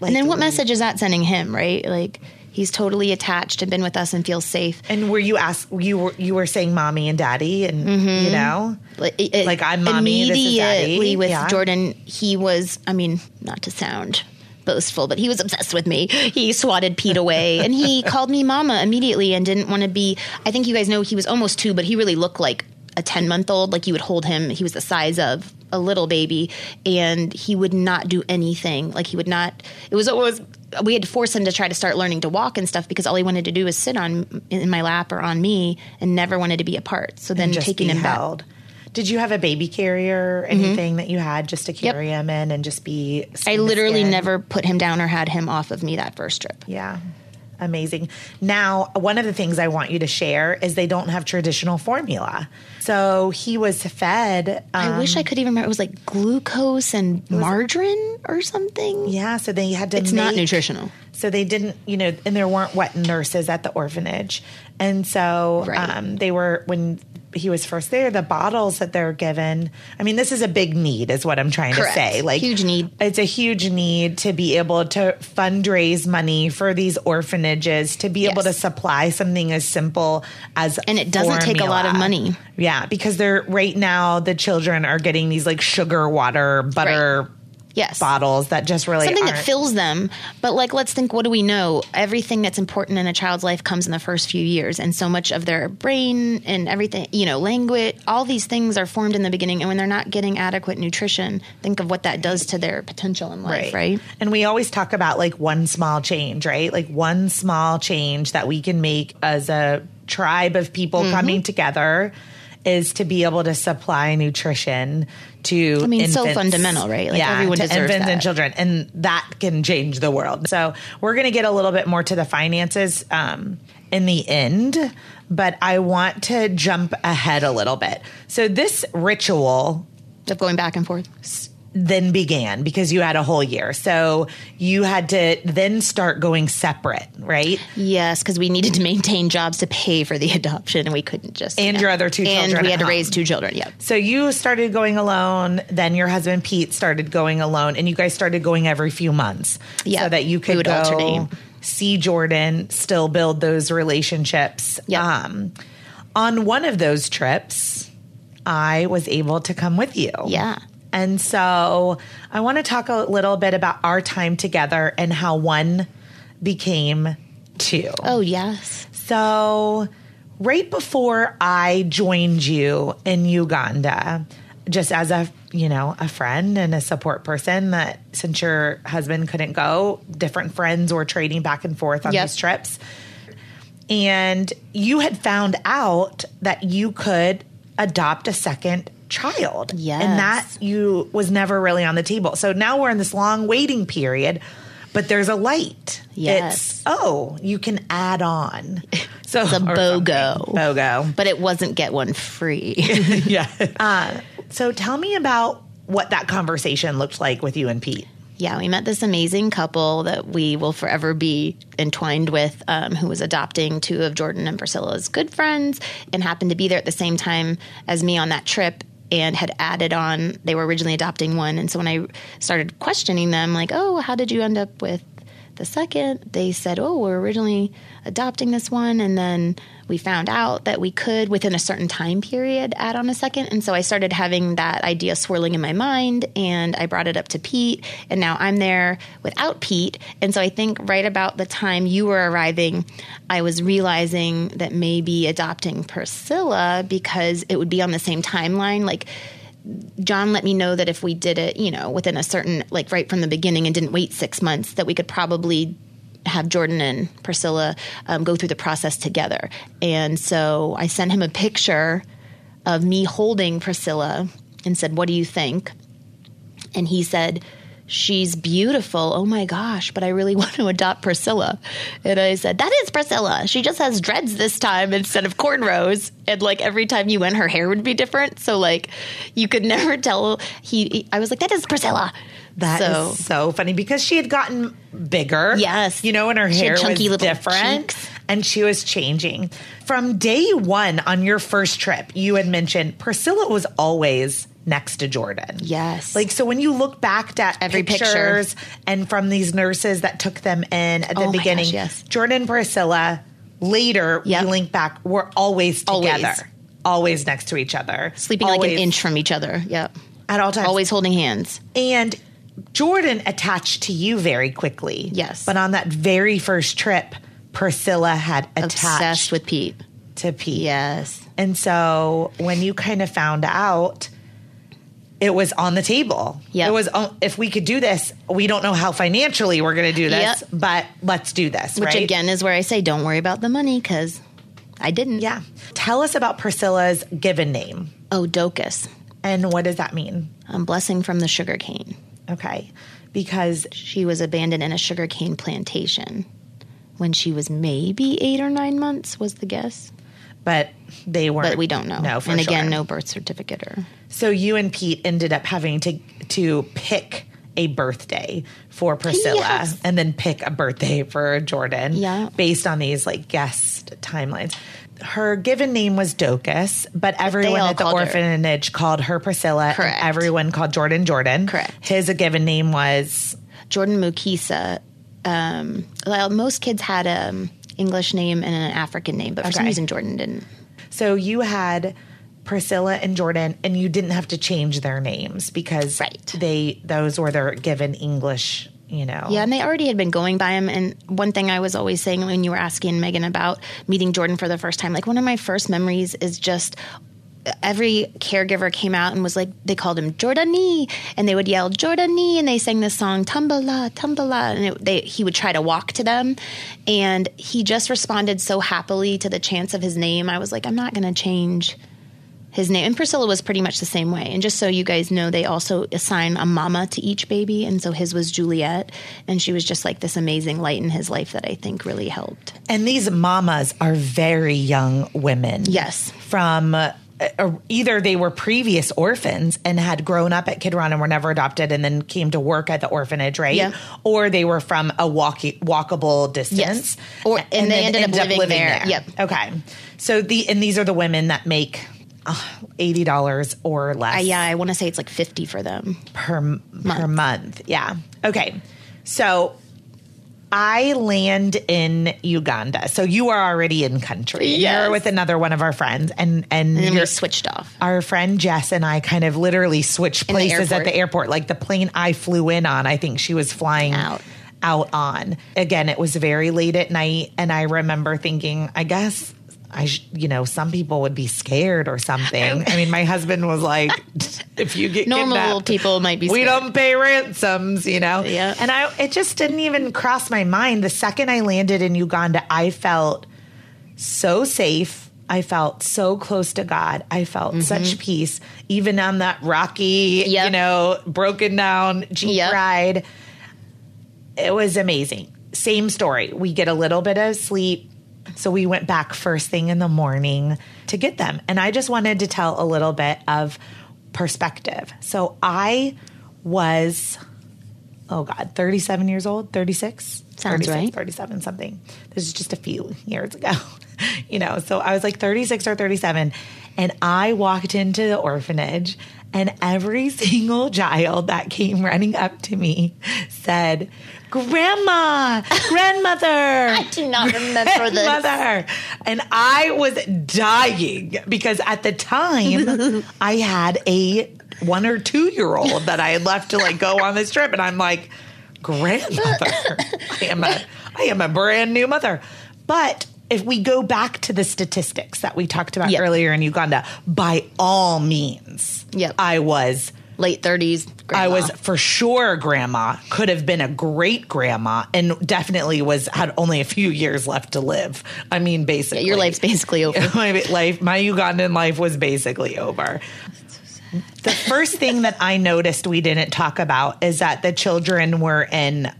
Like, and then what leave- message is that sending him? Right, like he's totally attached and been with us and feels safe. And were you asked? You were you were saying mommy and daddy, and you mm-hmm. know, Like, it- Like, I'm mommy, this is daddy. Immediately with Yeah. Jordan, he was. I mean, not to sound boastful, but he was obsessed with me. He swatted Pete away, *laughs* and he called me mama immediately, and didn't want to be. I think you guys know he was almost two, but he really looked like a ten month old. Like you would hold him. He was the size of a little baby, and he would not do anything. Like he would not. It was always. We had to force him to try to start learning to walk and stuff because all he wanted to do was sit on in my lap or on me, and never wanted to be apart. So then taking him back. held. Did you have a baby carrier or mm-hmm. anything that you had just to carry him in and just be? I literally never put him down or had him off of me that first trip. Yeah. Amazing. Now, one of the things I want you to share is they don't have traditional formula. So he was fed. I um, wish I could even remember. It was like glucose and margarine or something. Yeah, so they had to. It's not nutritional. So they didn't, you know, and there weren't wet nurses at the orphanage, and so Right. um, they were when he was first there. The bottles that they're given. I mean, this is a big need, is what I'm trying Correct. to say. Like Huge need. It's a huge need to be able to fundraise money for these orphanages to be able to supply something as simple as And it doesn't take a lot of money. Yeah, because they're right now the children are getting these like sugar water butter Yes. bottles that just really Something that aren't- fills them. But like, let's think what do we know? Everything that's important in a child's life comes in the first few years. And so much of their brain and everything, you know, language, all these things are formed in the beginning. And when they're not getting adequate nutrition, think of what that does to their potential in life, right? And we always talk about like one small change, right? Like one small change that we can make as a tribe of people Mm-hmm. coming together is to be able to supply nutrition to I mean, so fundamental, right? Like, yeah, everyone to deserves infants and children, and that can change the world. So we're going to get a little bit more to the finances um, in the end, but I want to jump ahead a little bit. So this ritual Of going back and forth. Then began because you had a whole year. So you had to then start going separate, right? Yes, because we needed to maintain jobs to pay for the *laughs* adoption, and we couldn't just And you know. your other two and children we at had to home. raise two children. Yep. So you started going alone, then your husband Pete started going alone, and you guys started going every few months. Yeah, So that you could go alternate. see Jordan, still build those relationships. Yeah. Um, on one of those trips, I was able to come with you. Yeah. And so I want to talk a little bit about our time together and how one became two. Oh yes. So, right before I joined you in Uganda, just as a you know a friend and a support person, that since your husband couldn't go, different friends were trading back and forth on Yep. these trips, and you had found out that you could adopt a second child, Yes. and that you was never really on the table. So now we're in this long waiting period. But there's a light. Yes. It's oh, you can add on. *laughs* So It's a BOGO. something. BOGO. But it wasn't get one free. *laughs* yeah. *laughs* Uh, so tell me about what that conversation looked like with you and Pete. yeah, we met this amazing couple that we will forever be entwined with, um, who was adopting two of Jordan and Priscilla's good friends and happened to be there at the same time as me on that trip and had added on. They were originally adopting one. And so when I started questioning them, like, oh, how did you end up with the second? They said, oh, we're originally adopting this one. And then we found out that we could, within a certain time period, add on a second. And so I started having that idea swirling in my mind and I brought it up to Pete. And now I'm there without Pete. And so I think right about the time you were arriving, I was realizing that maybe adopting Priscilla because it would be on the same timeline. Like, John let me know that if we did it, you know, within a certain, like right from the beginning and didn't wait six months, that we could probably have Jordan and Priscilla um, go through the process together. And so I sent him a picture of me holding Priscilla and said, What do you think? And he said, She's beautiful. Oh my gosh, but I really *laughs* want to adopt Priscilla. And I said, That is Priscilla. She just has dreads this time instead of cornrows. And like every time you went, her hair would be different. So like you could *laughs* never tell. He, he- I was like, That is Priscilla. That is so, so funny because she had gotten bigger. Yes. You know, and her She hair chunky was little different. cheeks. And she was changing. From day one on your first trip, you had mentioned Priscilla was always next to Jordan. Yes. Like, so when you look back at Every picture. pictures and from these nurses that took them in at the Oh beginning, gosh, yes. Jordan and Priscilla, later, Yep. you link back, were always Always. together. Always next to each other. sleeping like an inch from each other. Yep. At all times. Always holding hands. And Jordan attached to you very quickly. Yes. But on that very first trip, Priscilla had attached Obsessed with Pete. to Pete. Yes. And so when you kind of found out, it was on the table. Yep. It was, oh, if we could do this, we don't know how financially we're going to do this, Yep. but let's do this. Which right? again is where I say, don't worry about the money because I didn't. yeah. Tell us about Priscilla's given name. Oh, Docus. And what does that mean? Um, blessing from the sugarcane. Okay. Because She was abandoned in a sugarcane plantation when she was maybe eight or nine months, was the guess. but they weren't. But we don't know. No, for and again, sure. no birth certificate or. So you and Pete ended up having to to pick a birthday for Priscilla Yes. and then pick a birthday for Jordan Yeah. based on these like guest timelines. Her given name was Docus, but everyone at the called her- orphanage called her Priscilla Correct. everyone called Jordan Jordan. Correct. His a given name was Jordan Mukisa. Um, well, most kids had an English name and an African name, but for some reason Jordan didn't. so you had Priscilla and Jordan and you didn't have to change their names because Right. they those were their given English, you know. Yeah, and they already had been going by him. And one thing I was always saying when you were asking Megan about meeting Jordan for the first time, like one of my first memories is just every caregiver came out and was like, they called him Jordani, and they would yell Jordani, and they sang this song Tumbala, Tumbala, and it, they, he would try to walk to them, and he just responded so happily to the chants of his name. I was like, I'm not going to change his name. And Priscilla was pretty much the same way. And just so you guys know, they also assign a mama to each baby. And so his was Juliet. And she was just like this amazing light in his life that I think really helped. And these mamas are very young women. Yes. From uh, either they were previous orphans and had grown up at Kidron and were never adopted and then came to work at the orphanage, right? Yeah. Or they were from a walkie, walkable distance. Yes. Or- and they then ended up living there. Yep. Okay. So the and these are the women that make uh, eighty dollars or less Uh, yeah, I want to say it's like 50 for them. per per month. Yeah. Okay. So I land in Uganda. So you are already in country. Yes. You're with another one of our friends, and and, And then you're- we switched off. our friend Jess and I kind of literally switched the places at the airport. Like the plane I flew in on, I think she was flying Out. out on. Again, it was very late at night, and I remember thinking, I guess. I, sh- you know, some people would be scared or something. I mean, my husband was like, "If you get Normal people might be scared. we don't pay ransoms," you know. Yeah. And I, it just didn't even cross my mind. The second I landed in Uganda, I felt so safe. I felt so close to God. I felt such peace, even on that rocky, Mm-hmm. Yep. you know, broken down Jeep Yep. ride. It was amazing. Same story. We get a little bit of sleep. So we went back first thing in the morning to get them. And I just wanted to tell a little bit of perspective. So I was, oh God, 37 years old, 36? Sounds right. 37 something. This is just a few years ago. *laughs* you know, so I was like 36 or 37 and I walked into the orphanage and every *laughs* single child that came running up to me said, "Grandma, grandmother." I do not remember *laughs* this. Grandmother. And I was dying because at the time *laughs* I had a one or two year old that I had left to like go on this trip. And I'm like, grandmother. I am a I am a brand new mother. But if we go back to the statistics that we talked about Yep. earlier in Uganda, by all means, Yep. I was Late 30s. I was for sure grandma, could have been a great grandma, and definitely was had only a few years left to live. I mean, basically, Your life's basically over. *laughs* my life, my Ugandan life was basically over. The first thing that I noticed we didn't talk about is that the children were in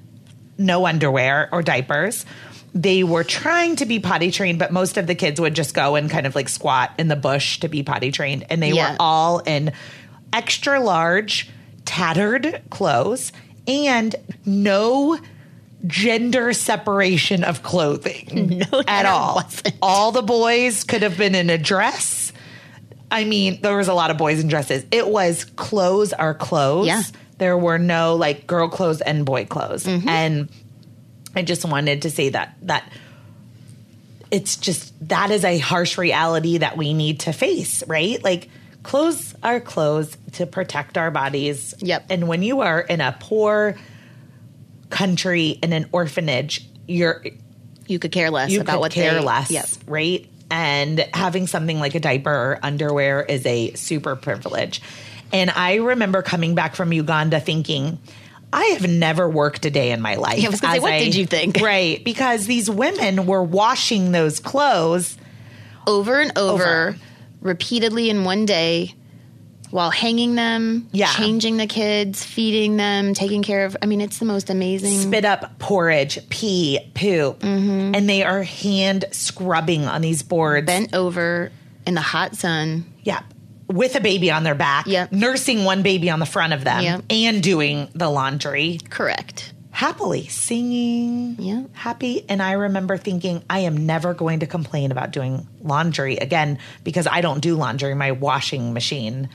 no underwear or diapers. They were trying to be potty trained, but most of the kids would just go and kind of like squat in the bush to be potty trained. And they Yeah. were all in extra large, tattered clothes and no gender separation of clothing *laughs* No, at all. wasn't. All the boys could have been in a dress. I mean, there was a lot of boys in dresses. It was clothes are clothes. Yeah. There were no like girl clothes and boy clothes. Mm-hmm. And I just wanted to say that that it's just that is a harsh reality that we need to face, right? Like clothes are clothes to protect our bodies. Yep. And when you are in a poor country in an orphanage, you're You could care less you about could what care they, less, Yep. right? And having something like a diaper or underwear is a super privilege. And I remember coming back from Uganda thinking, I have never worked a day in my life. Yeah, I was gonna say, as what did you think? *laughs* Right, because these women were washing those clothes. Over and over, Over. repeatedly in one day while hanging them, Yeah. changing the kids, feeding them, taking care of. I mean, it's the most amazing. spit up porridge, pee, poop, Mm-hmm. and they are hand scrubbing on these boards. bent over in the hot sun. Yeah. With a baby on their back, Yep. nursing one baby on the front of them, Yep. and doing the laundry Correct. happily, singing, Yeah. happy. And I remember thinking, I am never going to complain about doing laundry again because I don't do laundry. My washing machine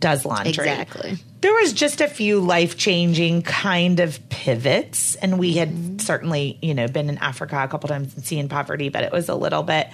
does laundry. Exactly. There was just a few life changing kind of pivots, and we had Mm-hmm. certainly, you know, been in Africa a couple times and seen poverty, but it was a little bit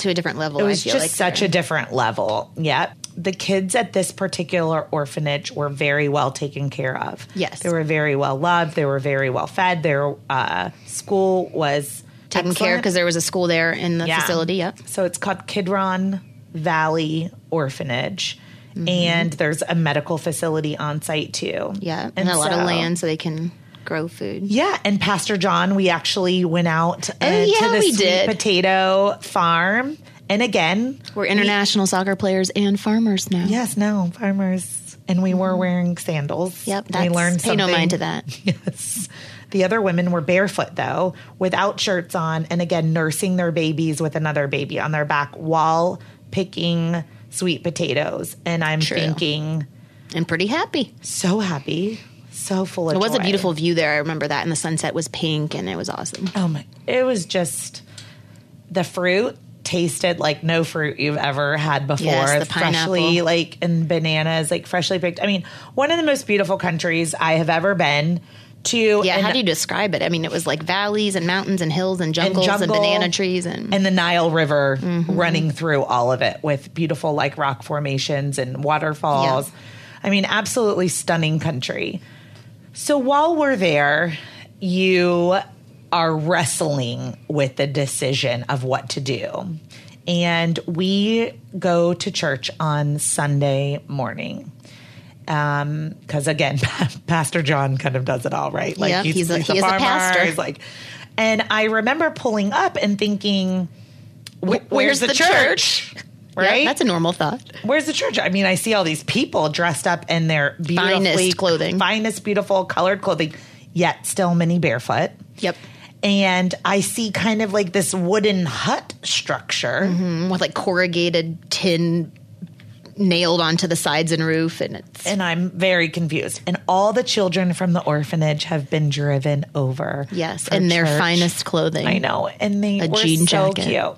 To a different level. it was I feel just like such there. a different level. Yeah. The kids at this particular orphanage were very well taken care of. Yes. They were very well loved. They were very well fed. Their uh, school was taken care because there was a school there in the Yeah. facility. Yep. So it's called Kidron Valley Orphanage. Mm-hmm. And there's a medical facility on site too. Yeah. And, a lot of land so they can grow food. Yeah, and Pastor John, we actually went out uh, Oh, yeah, to the we sweet did. potato farm. And again, We're international soccer players and farmers now. Yes, no, farmers. And we were wearing sandals. Yep. we That's, learned pay no mind to that. *laughs* Yes. The other women were barefoot, though, without shirts on, and again, nursing their babies with another baby on their back while picking sweet potatoes. And I'm True. thinking, And pretty happy. so happy, so full of It was a beautiful view there. I remember that, and the sunset was pink, and it was awesome. Oh my! It was just the fruit tasted like no fruit you've ever had before. Yes, the freshly pineapple. like and bananas, like freshly picked. I mean, one of the most beautiful countries I have ever been to. Yeah, and, how do you describe it? I mean, it was like valleys and mountains and hills and jungles and, jungle banana trees and, and the Nile River Mm-hmm. running through all of it with beautiful like rock formations and waterfalls. Yeah. I mean, absolutely stunning country. So while we're there, you are wrestling with the decision of what to do. And we go to church on Sunday morning. Um, because again, *laughs* Pastor John kind of does it all, right? Like Yep, he's a- he is a pastor. He's like, and I remember pulling up and thinking, "Wh- Where's "Where's the, the church?" Right? Yeah, that's a normal thought. Where's the church? I mean, I see all these people dressed up in their Finest clothing. finest, beautiful colored clothing, yet still many barefoot. Yep. And I see kind of like this wooden hut structure. Mm, With like corrugated tin nailed onto the sides and roof, and it's And I'm very confused. And all the children from the orphanage have been driven over. yes, in their finest clothing. I know, and they A were jean so jacket. cute.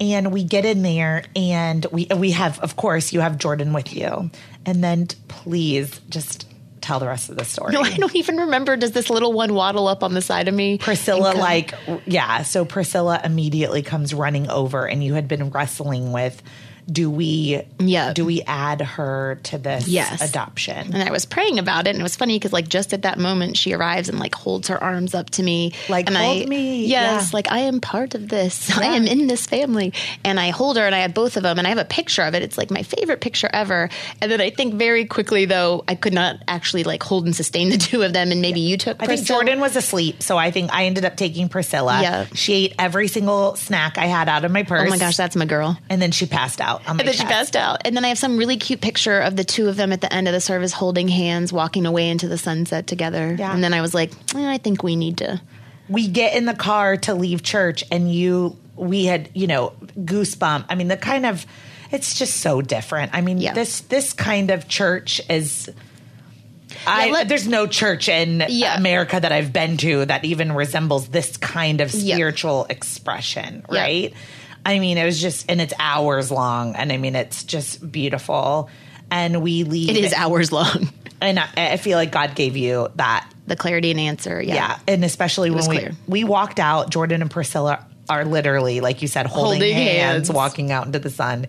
And we get in there, and we we have, of course, you have Jordan with you, and then please just tell the rest of the story. No, I don't even remember. Does this little one waddle up on the side of me? Priscilla, come- like, yeah. So Priscilla immediately comes running over, and you had been wrestling with, do we, Yeah. do we add her to this Yes. adoption? And I was praying about it, and it was funny because, like, just at that moment, she arrives and like holds her arms up to me, Like, and hold I, me. yes, Yeah. like I am part of this. *laughs* I am in this family, and I hold her, and I have both of them, and I have a picture of it. It's like my favorite picture ever. And then I think very quickly, though, I could not actually like hold and sustain *laughs* the two of them, and maybe you took. I think Jordan was asleep, so I think I ended up taking Priscilla. Yeah. She ate every single snack I had out of my purse. Oh my gosh, that's my girl. And then she passed out my And then she passed out. And then I have some really cute picture of the two of them at the end of the service holding hands, walking away into the sunset together. Yeah. And then I was like, eh, I think we need to. we get in the car to leave church and you we had you know goosebump i mean the kind of it's just so different i mean Yeah. this this kind of church is I, let- there's no church in Yeah. America that I've been to that even resembles this kind of Yeah. spiritual expression, Yeah. right? I mean, it was just, and it's hours long, and I mean, it's just beautiful. And we leave. It is hours long. and I, I feel like God gave you that the clarity and answer. Yeah. yeah, and especially when we clear. we walked out, Jordan and Priscilla are literally, like you said, holding, Holding hands, hands. walking out into the sun,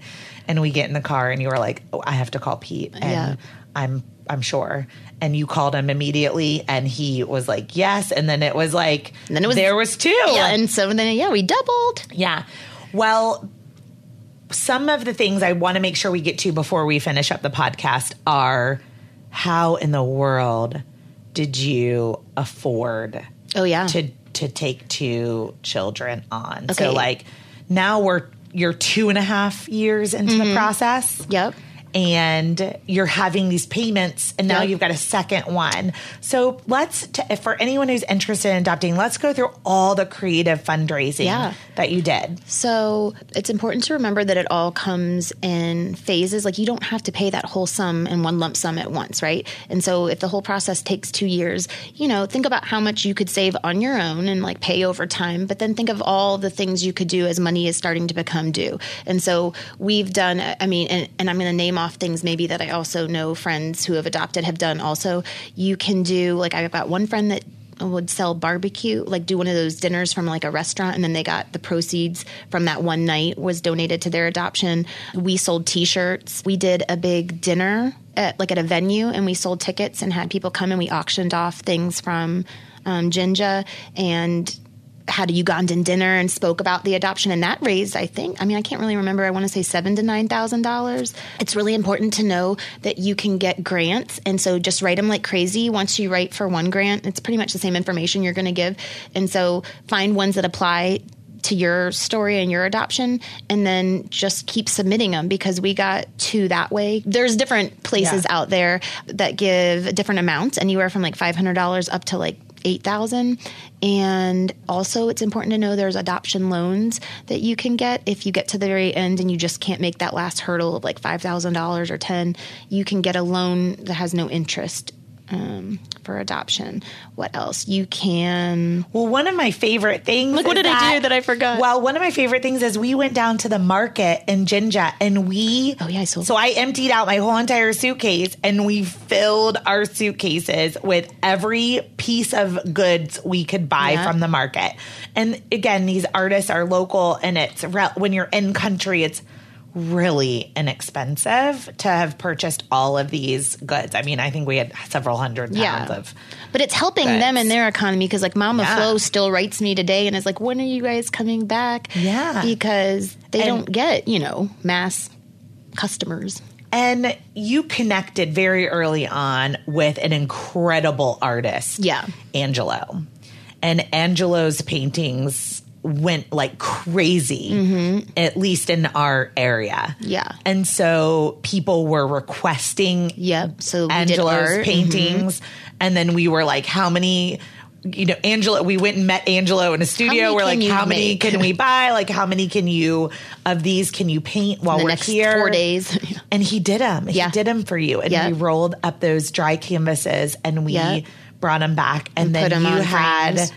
and we get in the car, and you were like, "Oh, I have to call Pete," and Yeah. I'm I'm sure, and you called him immediately, and he was like, "Yes," and then it was like, And then it was- there was two, Yeah. And so then, yeah, we doubled. yeah. Well, some of the things I want to make sure we get to before we finish up the podcast are how in the world did you afford Oh, yeah. to to take two children on? okay. So like now we're you're two and a half years into the process. Mm-hmm. Yep. And you're having these payments, and now Yep. you've got a second one. So let's, t- for anyone who's interested in adopting, let's go through all the creative fundraising Yeah. that you did. So it's important to remember that it all comes in phases. Like you don't have to pay that whole sum in one lump sum at once, right? And so if the whole process takes two years, you know, think about how much you could save on your own and like pay over time. But then think of all the things you could do as money is starting to become due. And so we've done, I mean, and, and I'm going to name off things maybe that I also know friends who have adopted have done also. You can do, like, I've got one friend that would sell barbecue, like do one of those dinners from like a restaurant, and then they got the proceeds from that one night was donated to their adoption. We sold T-shirts. We did a big dinner at like at a venue, and we sold tickets and had people come and we auctioned off things from um, Jinja and had a Ugandan dinner and spoke about the adoption, and that raised, I think, I mean, I can't really remember. I want to say seven to nine thousand dollars. It's really important to know that you can get grants, and so just write them like crazy. Once you write for one grant, it's pretty much the same information you're going to give, and so find ones that apply to your story and your adoption and then just keep submitting them because we got two that way there's different places Yeah. out there that give different amounts anywhere from like $500 up to like 8000 and also it's important to know there's adoption loans that you can get. If you get to the very end and you just can't make that last hurdle of like $5000 or 10 you can get a loan that has no interest um, for adoption. What else? You can. Well, one of my favorite things. Like, what did I do that I forgot? Well, one of my favorite things is we went down to the market in Jinja and we. Oh, yeah, I sold- So I emptied out my whole entire suitcase and we filled our suitcases with every piece of goods we could buy Yeah. from the market. And again, these artists are local and it's when you're in country, it's really inexpensive to have purchased all of these goods. I mean, I think we had several hundred pounds Yeah. of But it's helping Goods. them in their economy because, like, Mama Yeah. Flo still writes me today and is like, "When are you guys coming back?" Yeah. because they And- don't get you know mass customers. And you connected very early on with an incredible artist. Yeah. Angelo. And Angelo's paintings went like crazy, at least in our area. Mm-hmm. Yeah. And so people were requesting Yep. So we did Angelo's. Mm-hmm. paintings. And then we were like, how many? You know, Angela, we went and met Angelo in a studio. We're like, how many make? can we *laughs* buy? Like, how many can you of these can you paint while we're here? four days. *laughs* And he did them. He did them for you. And Yeah. we rolled up those dry canvases and we Yeah. brought them back. And, And then you had frames.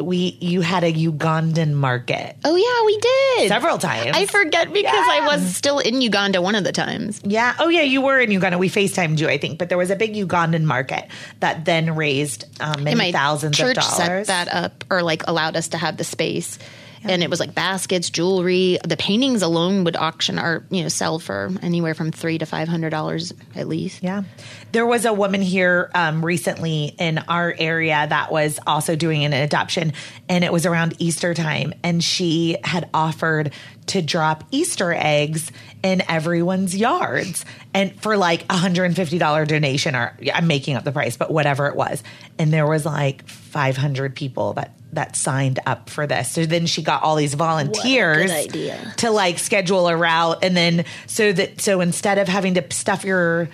We you had a Ugandan market oh yeah, we did several times. I forget because Yeah. I was still in Uganda one of the times. Yeah. Oh, yeah. You were in Uganda. We FaceTimed you, I think. But there was a big Ugandan market that then raised um, many my thousands church of dollars. set that up or like allowed us to have the space. And it was like baskets, jewelry. The paintings alone would auction or you know sell for anywhere from three to five hundred dollars at least. Yeah. There was a woman here um, recently in our area that was also doing an adoption, and it was around Easter time. And she had offered to drop Easter eggs in everyone's yards and for like a $150 donation, or I'm making up the price, but whatever it was. And there was like 500 people that that signed up for this. So then she got all these volunteers to like schedule a route and then so that so instead of having to stuff your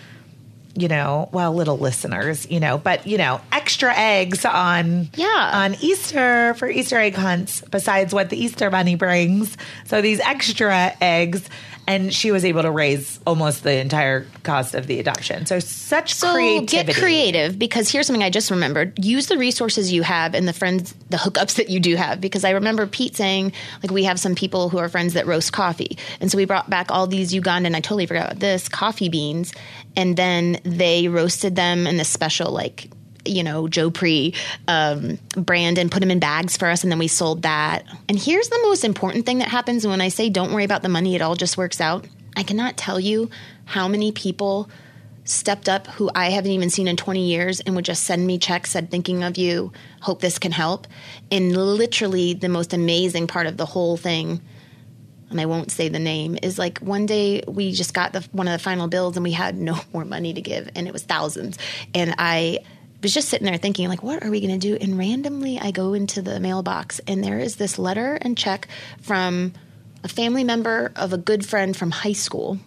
you know, well, little listeners, you know, but you know, extra eggs on Yeah. on Easter for Easter egg hunts besides what the Easter bunny brings. So these extra eggs and she was able to raise almost the entire cost of the adoption. So such So creativity. get creative because here's something I just remembered. Use the resources you have and the friends, the hookups that you do have. Because I remember Pete saying, like, we have some people who are friends that roast coffee. And so we brought back all these Ugandan, I totally forgot about this, coffee beans. And then they roasted them in this special, like, you know, Joe Pre um, brand and put them in bags for us. And then we sold that. And here's the most important thing that happens when I say don't worry about the money, it all just works out. I cannot tell you how many people stepped up who I haven't even seen in 20 years and would just send me checks, said, thinking of you, hope this can help. And literally, the most amazing part of the whole thing, and I won't say the name, is like one day we just got the, one of the final bills and we had *laughs* no more money to give, and it was thousands. And I was just sitting there thinking, like, what are we going to do? And randomly, I go into the mailbox, and there is this letter and check from a family member of a good friend from high school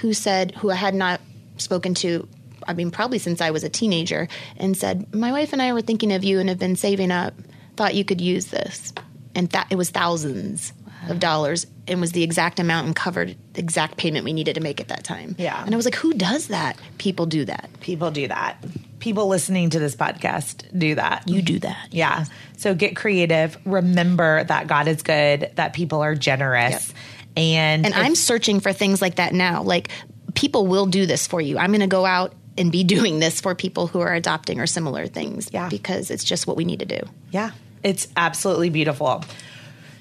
who said, who I had not spoken to, I mean, probably since I was a teenager, and said, My wife and I were thinking of you and have been saving up, thought you could use this. And that it was thousands of dollars and was the exact amount and covered the exact payment we needed to make at that time. Yeah. And I was like, Who does that? People do that. People do that. People listening to this podcast do that. You do that. Yeah. So get creative. Remember that God is good, that people are generous. And, And if- I'm searching for things like that now. Like people will do this for you. I'm going to go out and be *laughs* doing this for people who are adopting or similar things Yeah. because it's just what we need to do. Yeah, it's absolutely beautiful.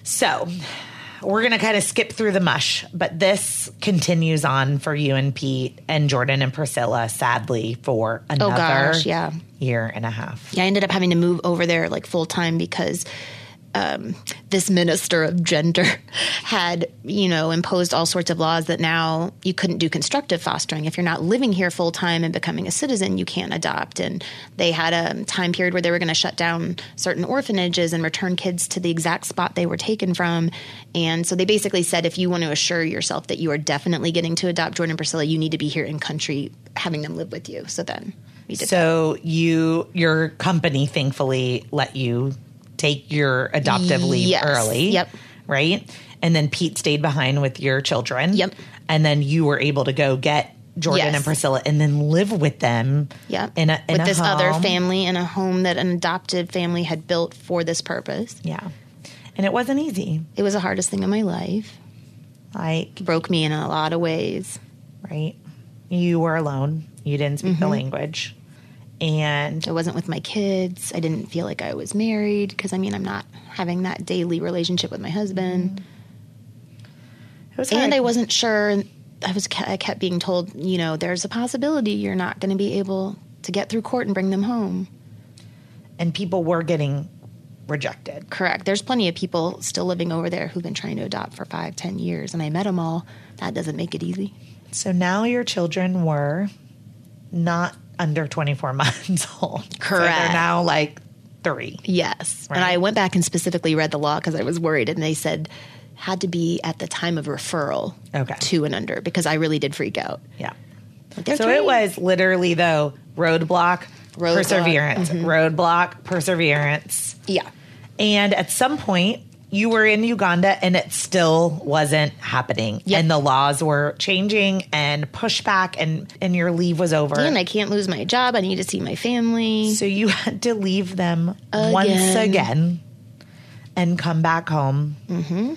So, we're going to kind of skip through the mush, but this continues on for you and Pete and Jordan and Priscilla, sadly, for another Oh, gosh, yeah. year and a half. Yeah, I ended up having to move over there like full time because um, this minister of gender *laughs* had, you know, imposed all sorts of laws that now you couldn't do constructive fostering. If you're not living here full time and becoming a citizen, you can't adopt. And they had a time period where they were going to shut down certain orphanages and return kids to the exact spot they were taken from. And so they basically said if you want to assure yourself that you are definitely getting to adopt Jordan Priscilla, you need to be here in country having them live with you. So then So you, your company, thankfully, let you take your adoptive leave Yes. early. Yep. Right, and then Pete stayed behind with your children. Yep. And then you were able to go get Jordan Yes. and Priscilla, and then live with them. Yep. In a in with this other family in a home that an adopted family had built for this purpose. Yeah, and it wasn't easy. It was the hardest thing in my life. Like Broke me in a lot of ways. right, you were alone. You didn't speak Mm-hmm. the language, and I wasn't with my kids. I didn't feel like I was married because I mean I'm not having that daily relationship with my husband. it was hard. And I wasn't sure. I was I kept being told, you know, there's a possibility you're not going to be able to get through court and bring them home. and people were getting rejected. Correct. There's plenty of people still living over there who've been trying to adopt for five, ten years, and I met them all. That doesn't make it easy. So now your children were not under 24 *laughs* months old. So Correct. they're now like three. Yes. And I went back and specifically read the law because I was worried, and they said had to be at the time of referral Okay. two and under because I really did freak out. Yeah. Like, So three. it was literally though roadblock, Roadblock, perseverance, mm-hmm. roadblock, perseverance. Yeah. And at some point you were in Uganda and it still wasn't happening. Yep. And the laws were changing and pushback and and your leave was over. And I can't lose my job. I need to see my family. So you *laughs* had to leave them once Again. again and come back home. Mm-hmm.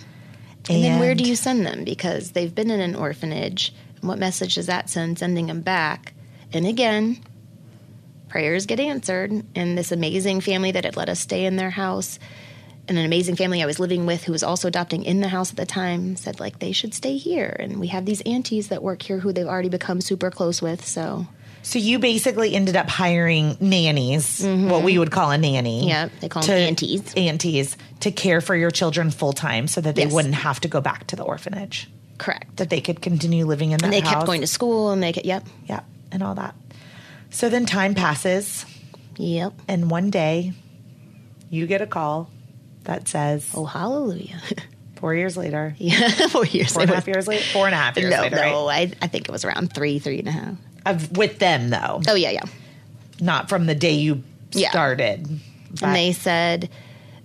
And then where do you send them? Because they've been in an orphanage. What message does that send sending them back? And again, prayers get answered. And this amazing family that had let us stay in their house, and an amazing family I was living with who was also adopting in the house at the time said like they should stay here. And we have these aunties that work here who they've already become super close with. So So you basically ended up hiring nannies, what we would call a nanny. Mm-hmm. Yeah, they call them aunties. Aunties to care for your children full time so that they Yes. wouldn't have to go back to the orphanage. correct. That they could continue living in that And they house. kept going to school and they kept yep. Yep. and all that. So then time passes Yep. and one day you get a call that says Oh hallelujah. *laughs* four years later. yeah. *laughs* Four years. Four and a half years later? Four and a half years no, later, no, right? I, I think it was around three, three and a half. Of, with them though. Oh yeah, yeah. Not from the day you started. But- And they said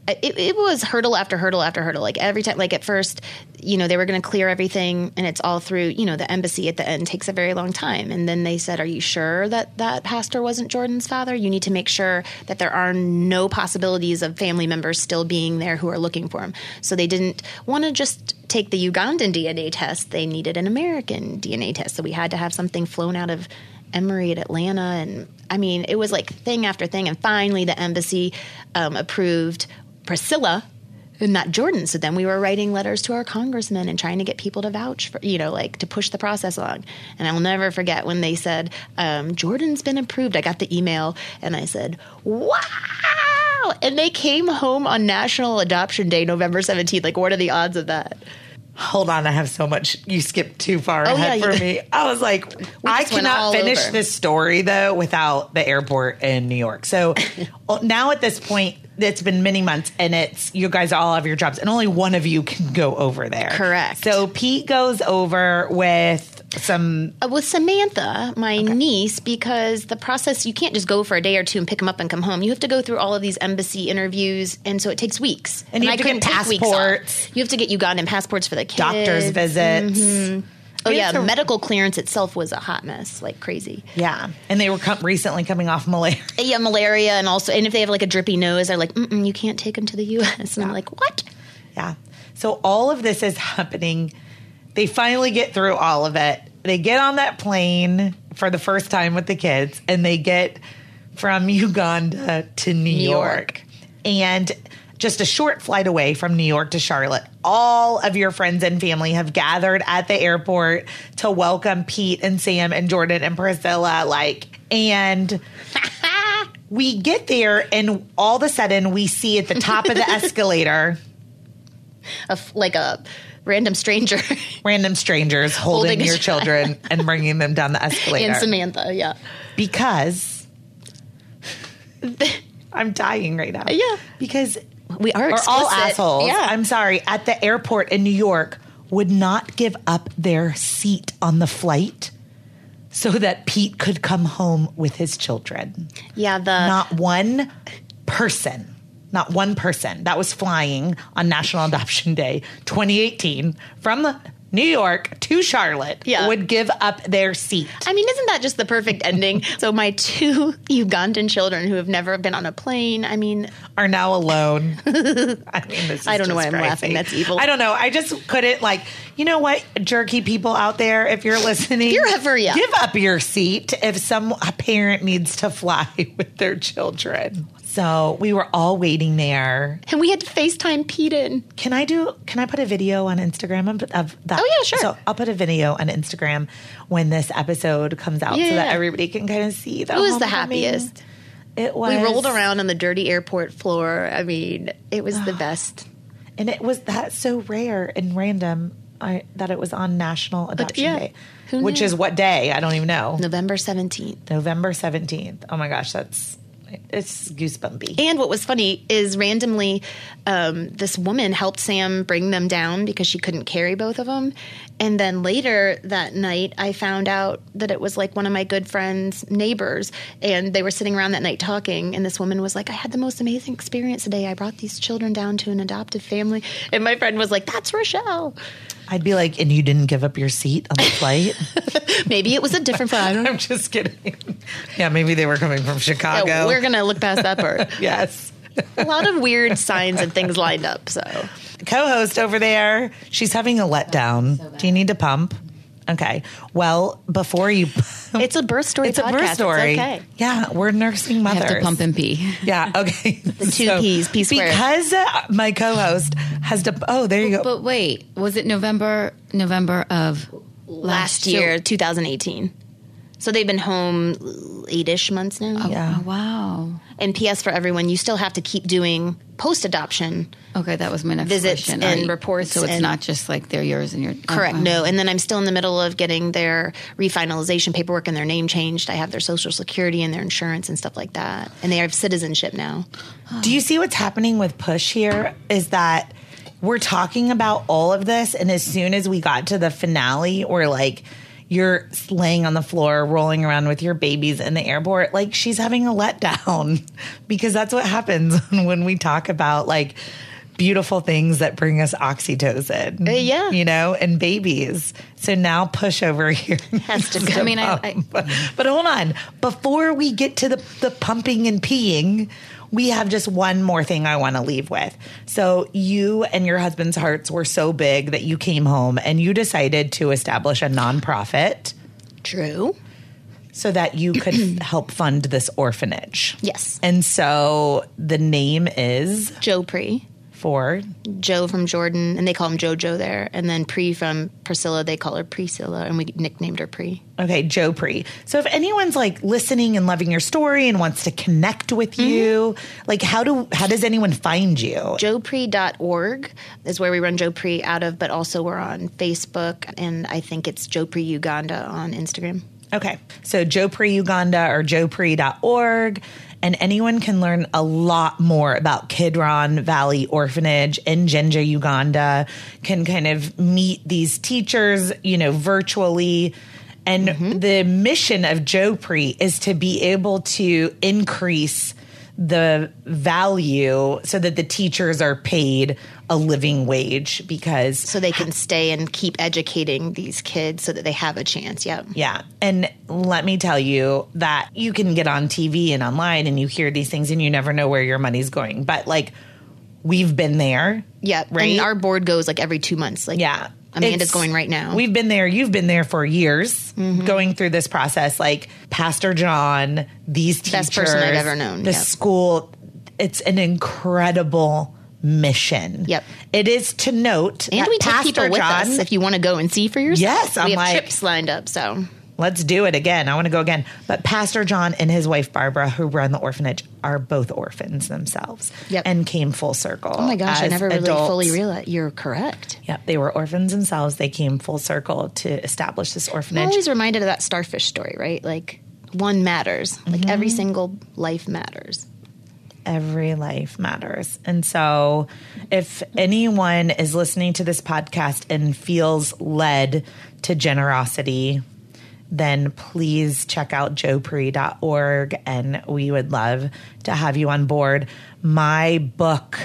it, it was hurdle after hurdle after hurdle. Like every time, like at first, you know, they were going to clear everything, and it's all through, you know, the embassy at the end takes a very long time. And then they said, "Are you sure that that pastor wasn't Jordan's father? You need to make sure that there are no possibilities of family members still being there who are looking for him." So they didn't want to just take the Ugandan DNA test; they needed an American DNA test. So we had to have something flown out of Emory at Atlanta, and I mean, it was like thing after thing. And finally, the embassy um, approved Priscilla, and not Jordan. So then we were writing letters to our congressmen and trying to get people to vouch for, you know, like to push the process along. And I'll never forget when they said um, Jordan's been approved. I got the email, and I said, "Wow!" And they came home on National Adoption Day, November seventeenth. Like, what are the odds of that? Hold on, I have so much. You skipped too far Oh, ahead yeah, for me. I was like, I cannot finish over. this story though without the airport in New York. So *laughs* now at this point, it's been many months, and it's you guys all have your jobs, and only one of you can go over there. Correct. So Pete goes over with some. Uh, with Samantha, my niece, because the process you can't just go for a day or two and pick them up and come home. You have to go through all of these embassy interviews, and so it takes weeks. And you have to couldn't get take weeks off. passports. You have to get Ugandan passports for the kids. Doctor's visits. Oh yeah, a- medical clearance itself was a hot mess, like crazy. Yeah, and they were com- recently coming off malaria. *laughs* Yeah, malaria, and also, and if they have like a drippy nose, they're like, Mm-mm, you can't take them to the U.S. And I'm like, what? Yeah. So all of this is happening. They finally get through all of it. They get on that plane for the first time with the kids and they get from *laughs* Uganda to New, York. York. And just a short flight away from New York to Charlotte, all of your friends and family have gathered at the airport to welcome Pete and Sam and Jordan and Priscilla. Like, and *laughs* we get there, and all of a sudden, we see at the top of the *laughs* escalator A f like a random stranger *laughs* random strangers holding, Holding your child. children and bringing them down the escalator and Samantha. Yeah, because I'm dying right now. Yeah. because we are we're all assholes. Yeah, I'm sorry. At the airport in New York, would not give up their seat on the flight so that Pete could come home with his children. Yeah, the Not one person, not one person that was flying on National Adoption Day 2018 from New York to Charlotte Yeah. would give up their seat. I mean, isn't that just the perfect ending? *laughs* so my two *laughs* Ugandan children who have never been on a plane. I mean, are now alone. *laughs* I mean, I don't know why I'm crazy. laughing. That's evil. I don't know. I just couldn't like. You know what, jerky people out there, if you're listening, If you're ever- yeah. give up your seat if some a parent needs to fly with their children. So we were all waiting there. and we had to FaceTime Pete in. Can I do? Can I put a video on Instagram of, that? Oh, yeah, sure. So I'll put a video on Instagram when this episode comes out, Yeah, so that everybody can kind of see. The It was the happiest. It was. We rolled around on the dirty airport floor. I mean, it was the best. And it was that so rare and random I, that it was on National Adoption yeah. Day, Who which knew? is what day? I don't even know. November 17th. November 17th. Oh my gosh, that's it's goosebumpy. And what was funny is randomly, um, this woman helped Sam bring them down because she couldn't carry both of them. And then later that night, I found out that it was like one of my good friend's neighbors. And they were sitting around that night talking. And this woman was like, I had the most amazing experience today. I brought these children down to an adoptive family. And my friend was like, That's Rochelle. I'd be like, and you didn't give up your seat on the flight? *laughs* Maybe it was a different flight. *laughs* I'm just kidding. Yeah, maybe they were coming from Chicago. Yeah, we're going to look past that part. *laughs* yes. a lot of weird signs and things lined up. So Co-host over there, she's having a letdown. Do you need to pump? Okay. Well, before you, *laughs* it's a birth story. it's a birth story. It's okay. Yeah, we're nursing I mothers. have to pump and pee. Yeah. Okay. *laughs* The two Ps, P squared. Because uh, my co-host has to. Oh, there you go. But wait, was it November? November of last so- year, 2018. So they've been home eight-ish months now. Oh, yeah. Oh, wow. And P.S. for everyone, you still have to keep doing post-adoption. Okay, that was my next Visits question. and Are you- reports So it's and- not just like they're yours and your Correct. okay. No. And then I'm still in the middle of getting their refinalization paperwork and their name changed. I have their social security and their insurance and stuff like that. And they have citizenship now. *gasps* Do you see what's happening with Push here? Is that we're talking about all of this, and as soon as we got to the finale, we're like, you're laying on the floor, rolling around with your babies in the airport, like she's having a letdown *laughs* because that's what happens *laughs* when we talk about like beautiful things that bring us oxytocin. Uh, yeah. You know, and babies. So now push over *laughs* here. Has to go. I mean, I, I, but, but hold on. Before we get to the, the pumping and peeing, we have just one more thing I want to leave with. So, you and your husband's hearts were so big that you came home and you decided to establish a nonprofit True. so that you could *clears throat* help fund this orphanage. Yes. And so the name is Joe Pre. For Joe from Jordan, and they call him JoJo there. And then Pre from Priscilla, they call her Priscilla, and we nicknamed her Pre. Okay, Joe Pre. So if anyone's like listening and loving your story and wants to connect with mm-hmm. you, like how do how does anyone find you? JoePre.org is where we run Joe Pre out of, but also we're on Facebook, and I think it's Joe Pre Uganda on Instagram. Okay. So Joe Pre Uganda or joepre.org. And anyone can learn a lot more about Kidron Valley Orphanage in Jinja, Uganda, can kind of meet these teachers, you know, virtually. And mm-hmm. the mission of Joe Pre is to be able to increase the value so that the teachers are paid a living wage because So they can stay and keep educating these kids so that they have a chance. Yep. Yeah. And let me tell you that you can get on TV and online and you hear these things and you never know where your money's going. But like, we've been there. Yep. Right? And our board goes like every two months. Like Yeah. Amanda's It's- going right now. We've been there. You've been there for years mm-hmm. going through this process. Like Pastor John, these teachers. Best person I've ever known, The yep. school. It's an incredible mission. Yep. It is to note and that we take Pastor people with John, us if you want to go and see for yourself. Yes, I'm we have like- trips lined up. So Let's do it again. I want to go again. But Pastor John and his wife Barbara, who run the orphanage, are both orphans themselves. Yep. And came full circle. Oh my gosh, I never really adults. fully realized. You're correct. Yep, they were orphans themselves. They came full circle to establish this orphanage. I'm always reminded of that starfish story, right? Like one matters. Like every Mm-hmm. single life matters. Every life matters. And so, if anyone is listening to this podcast and feels led to generosity, then please check out joepre.org and we would love to have you on board. My book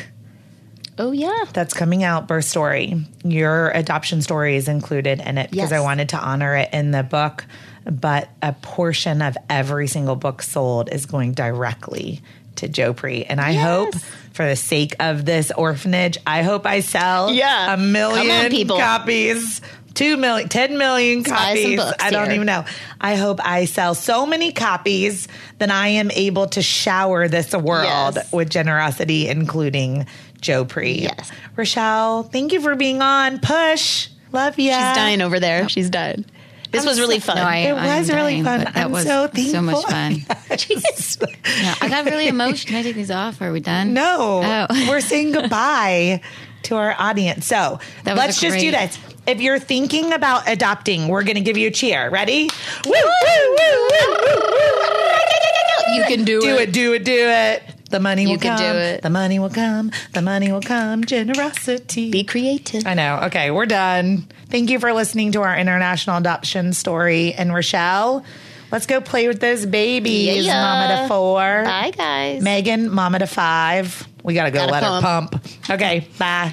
Oh yeah. that's coming out, Birth Story, your adoption story is included in it because Yes. I wanted to honor it in the book. But a portion of every single book sold is going directly to Joe And I Yes. hope, for the sake of this orphanage, I hope I sell Yeah. a million copies. Two million, 10 million buy some copies. books I don't here. even know. I hope I sell so many copies that I am able to shower this world Yes. with generosity, including Joe Pre. Yes. Rochelle, thank you for being on. Push. Love you. She's dying over there. She's dying. This I'm was really so- fun. No, I- It I'm was really fun. but that I'm was so so much fun. *laughs* Jeez. Yeah, I got really emotional. Can I take these off? Are we done? No, Oh. we're saying goodbye to our audience. So That was let's a just do great- this. If you're thinking about adopting, we're going to give you a cheer. Ready? Woo, woo, woo, woo, woo, woo. You can do, it. Do it, do it, do it. The money You will can come. do it. The money will come. The money will come. Generosity. Be creative. I know. Okay, we're done. Thank you for listening to our international adoption story. And Rochelle, let's go play with those babies. Yeah. Mama to four. Bye guys. Megan, mama to five. We got to go Gotta let her pump. pump. Okay, bye.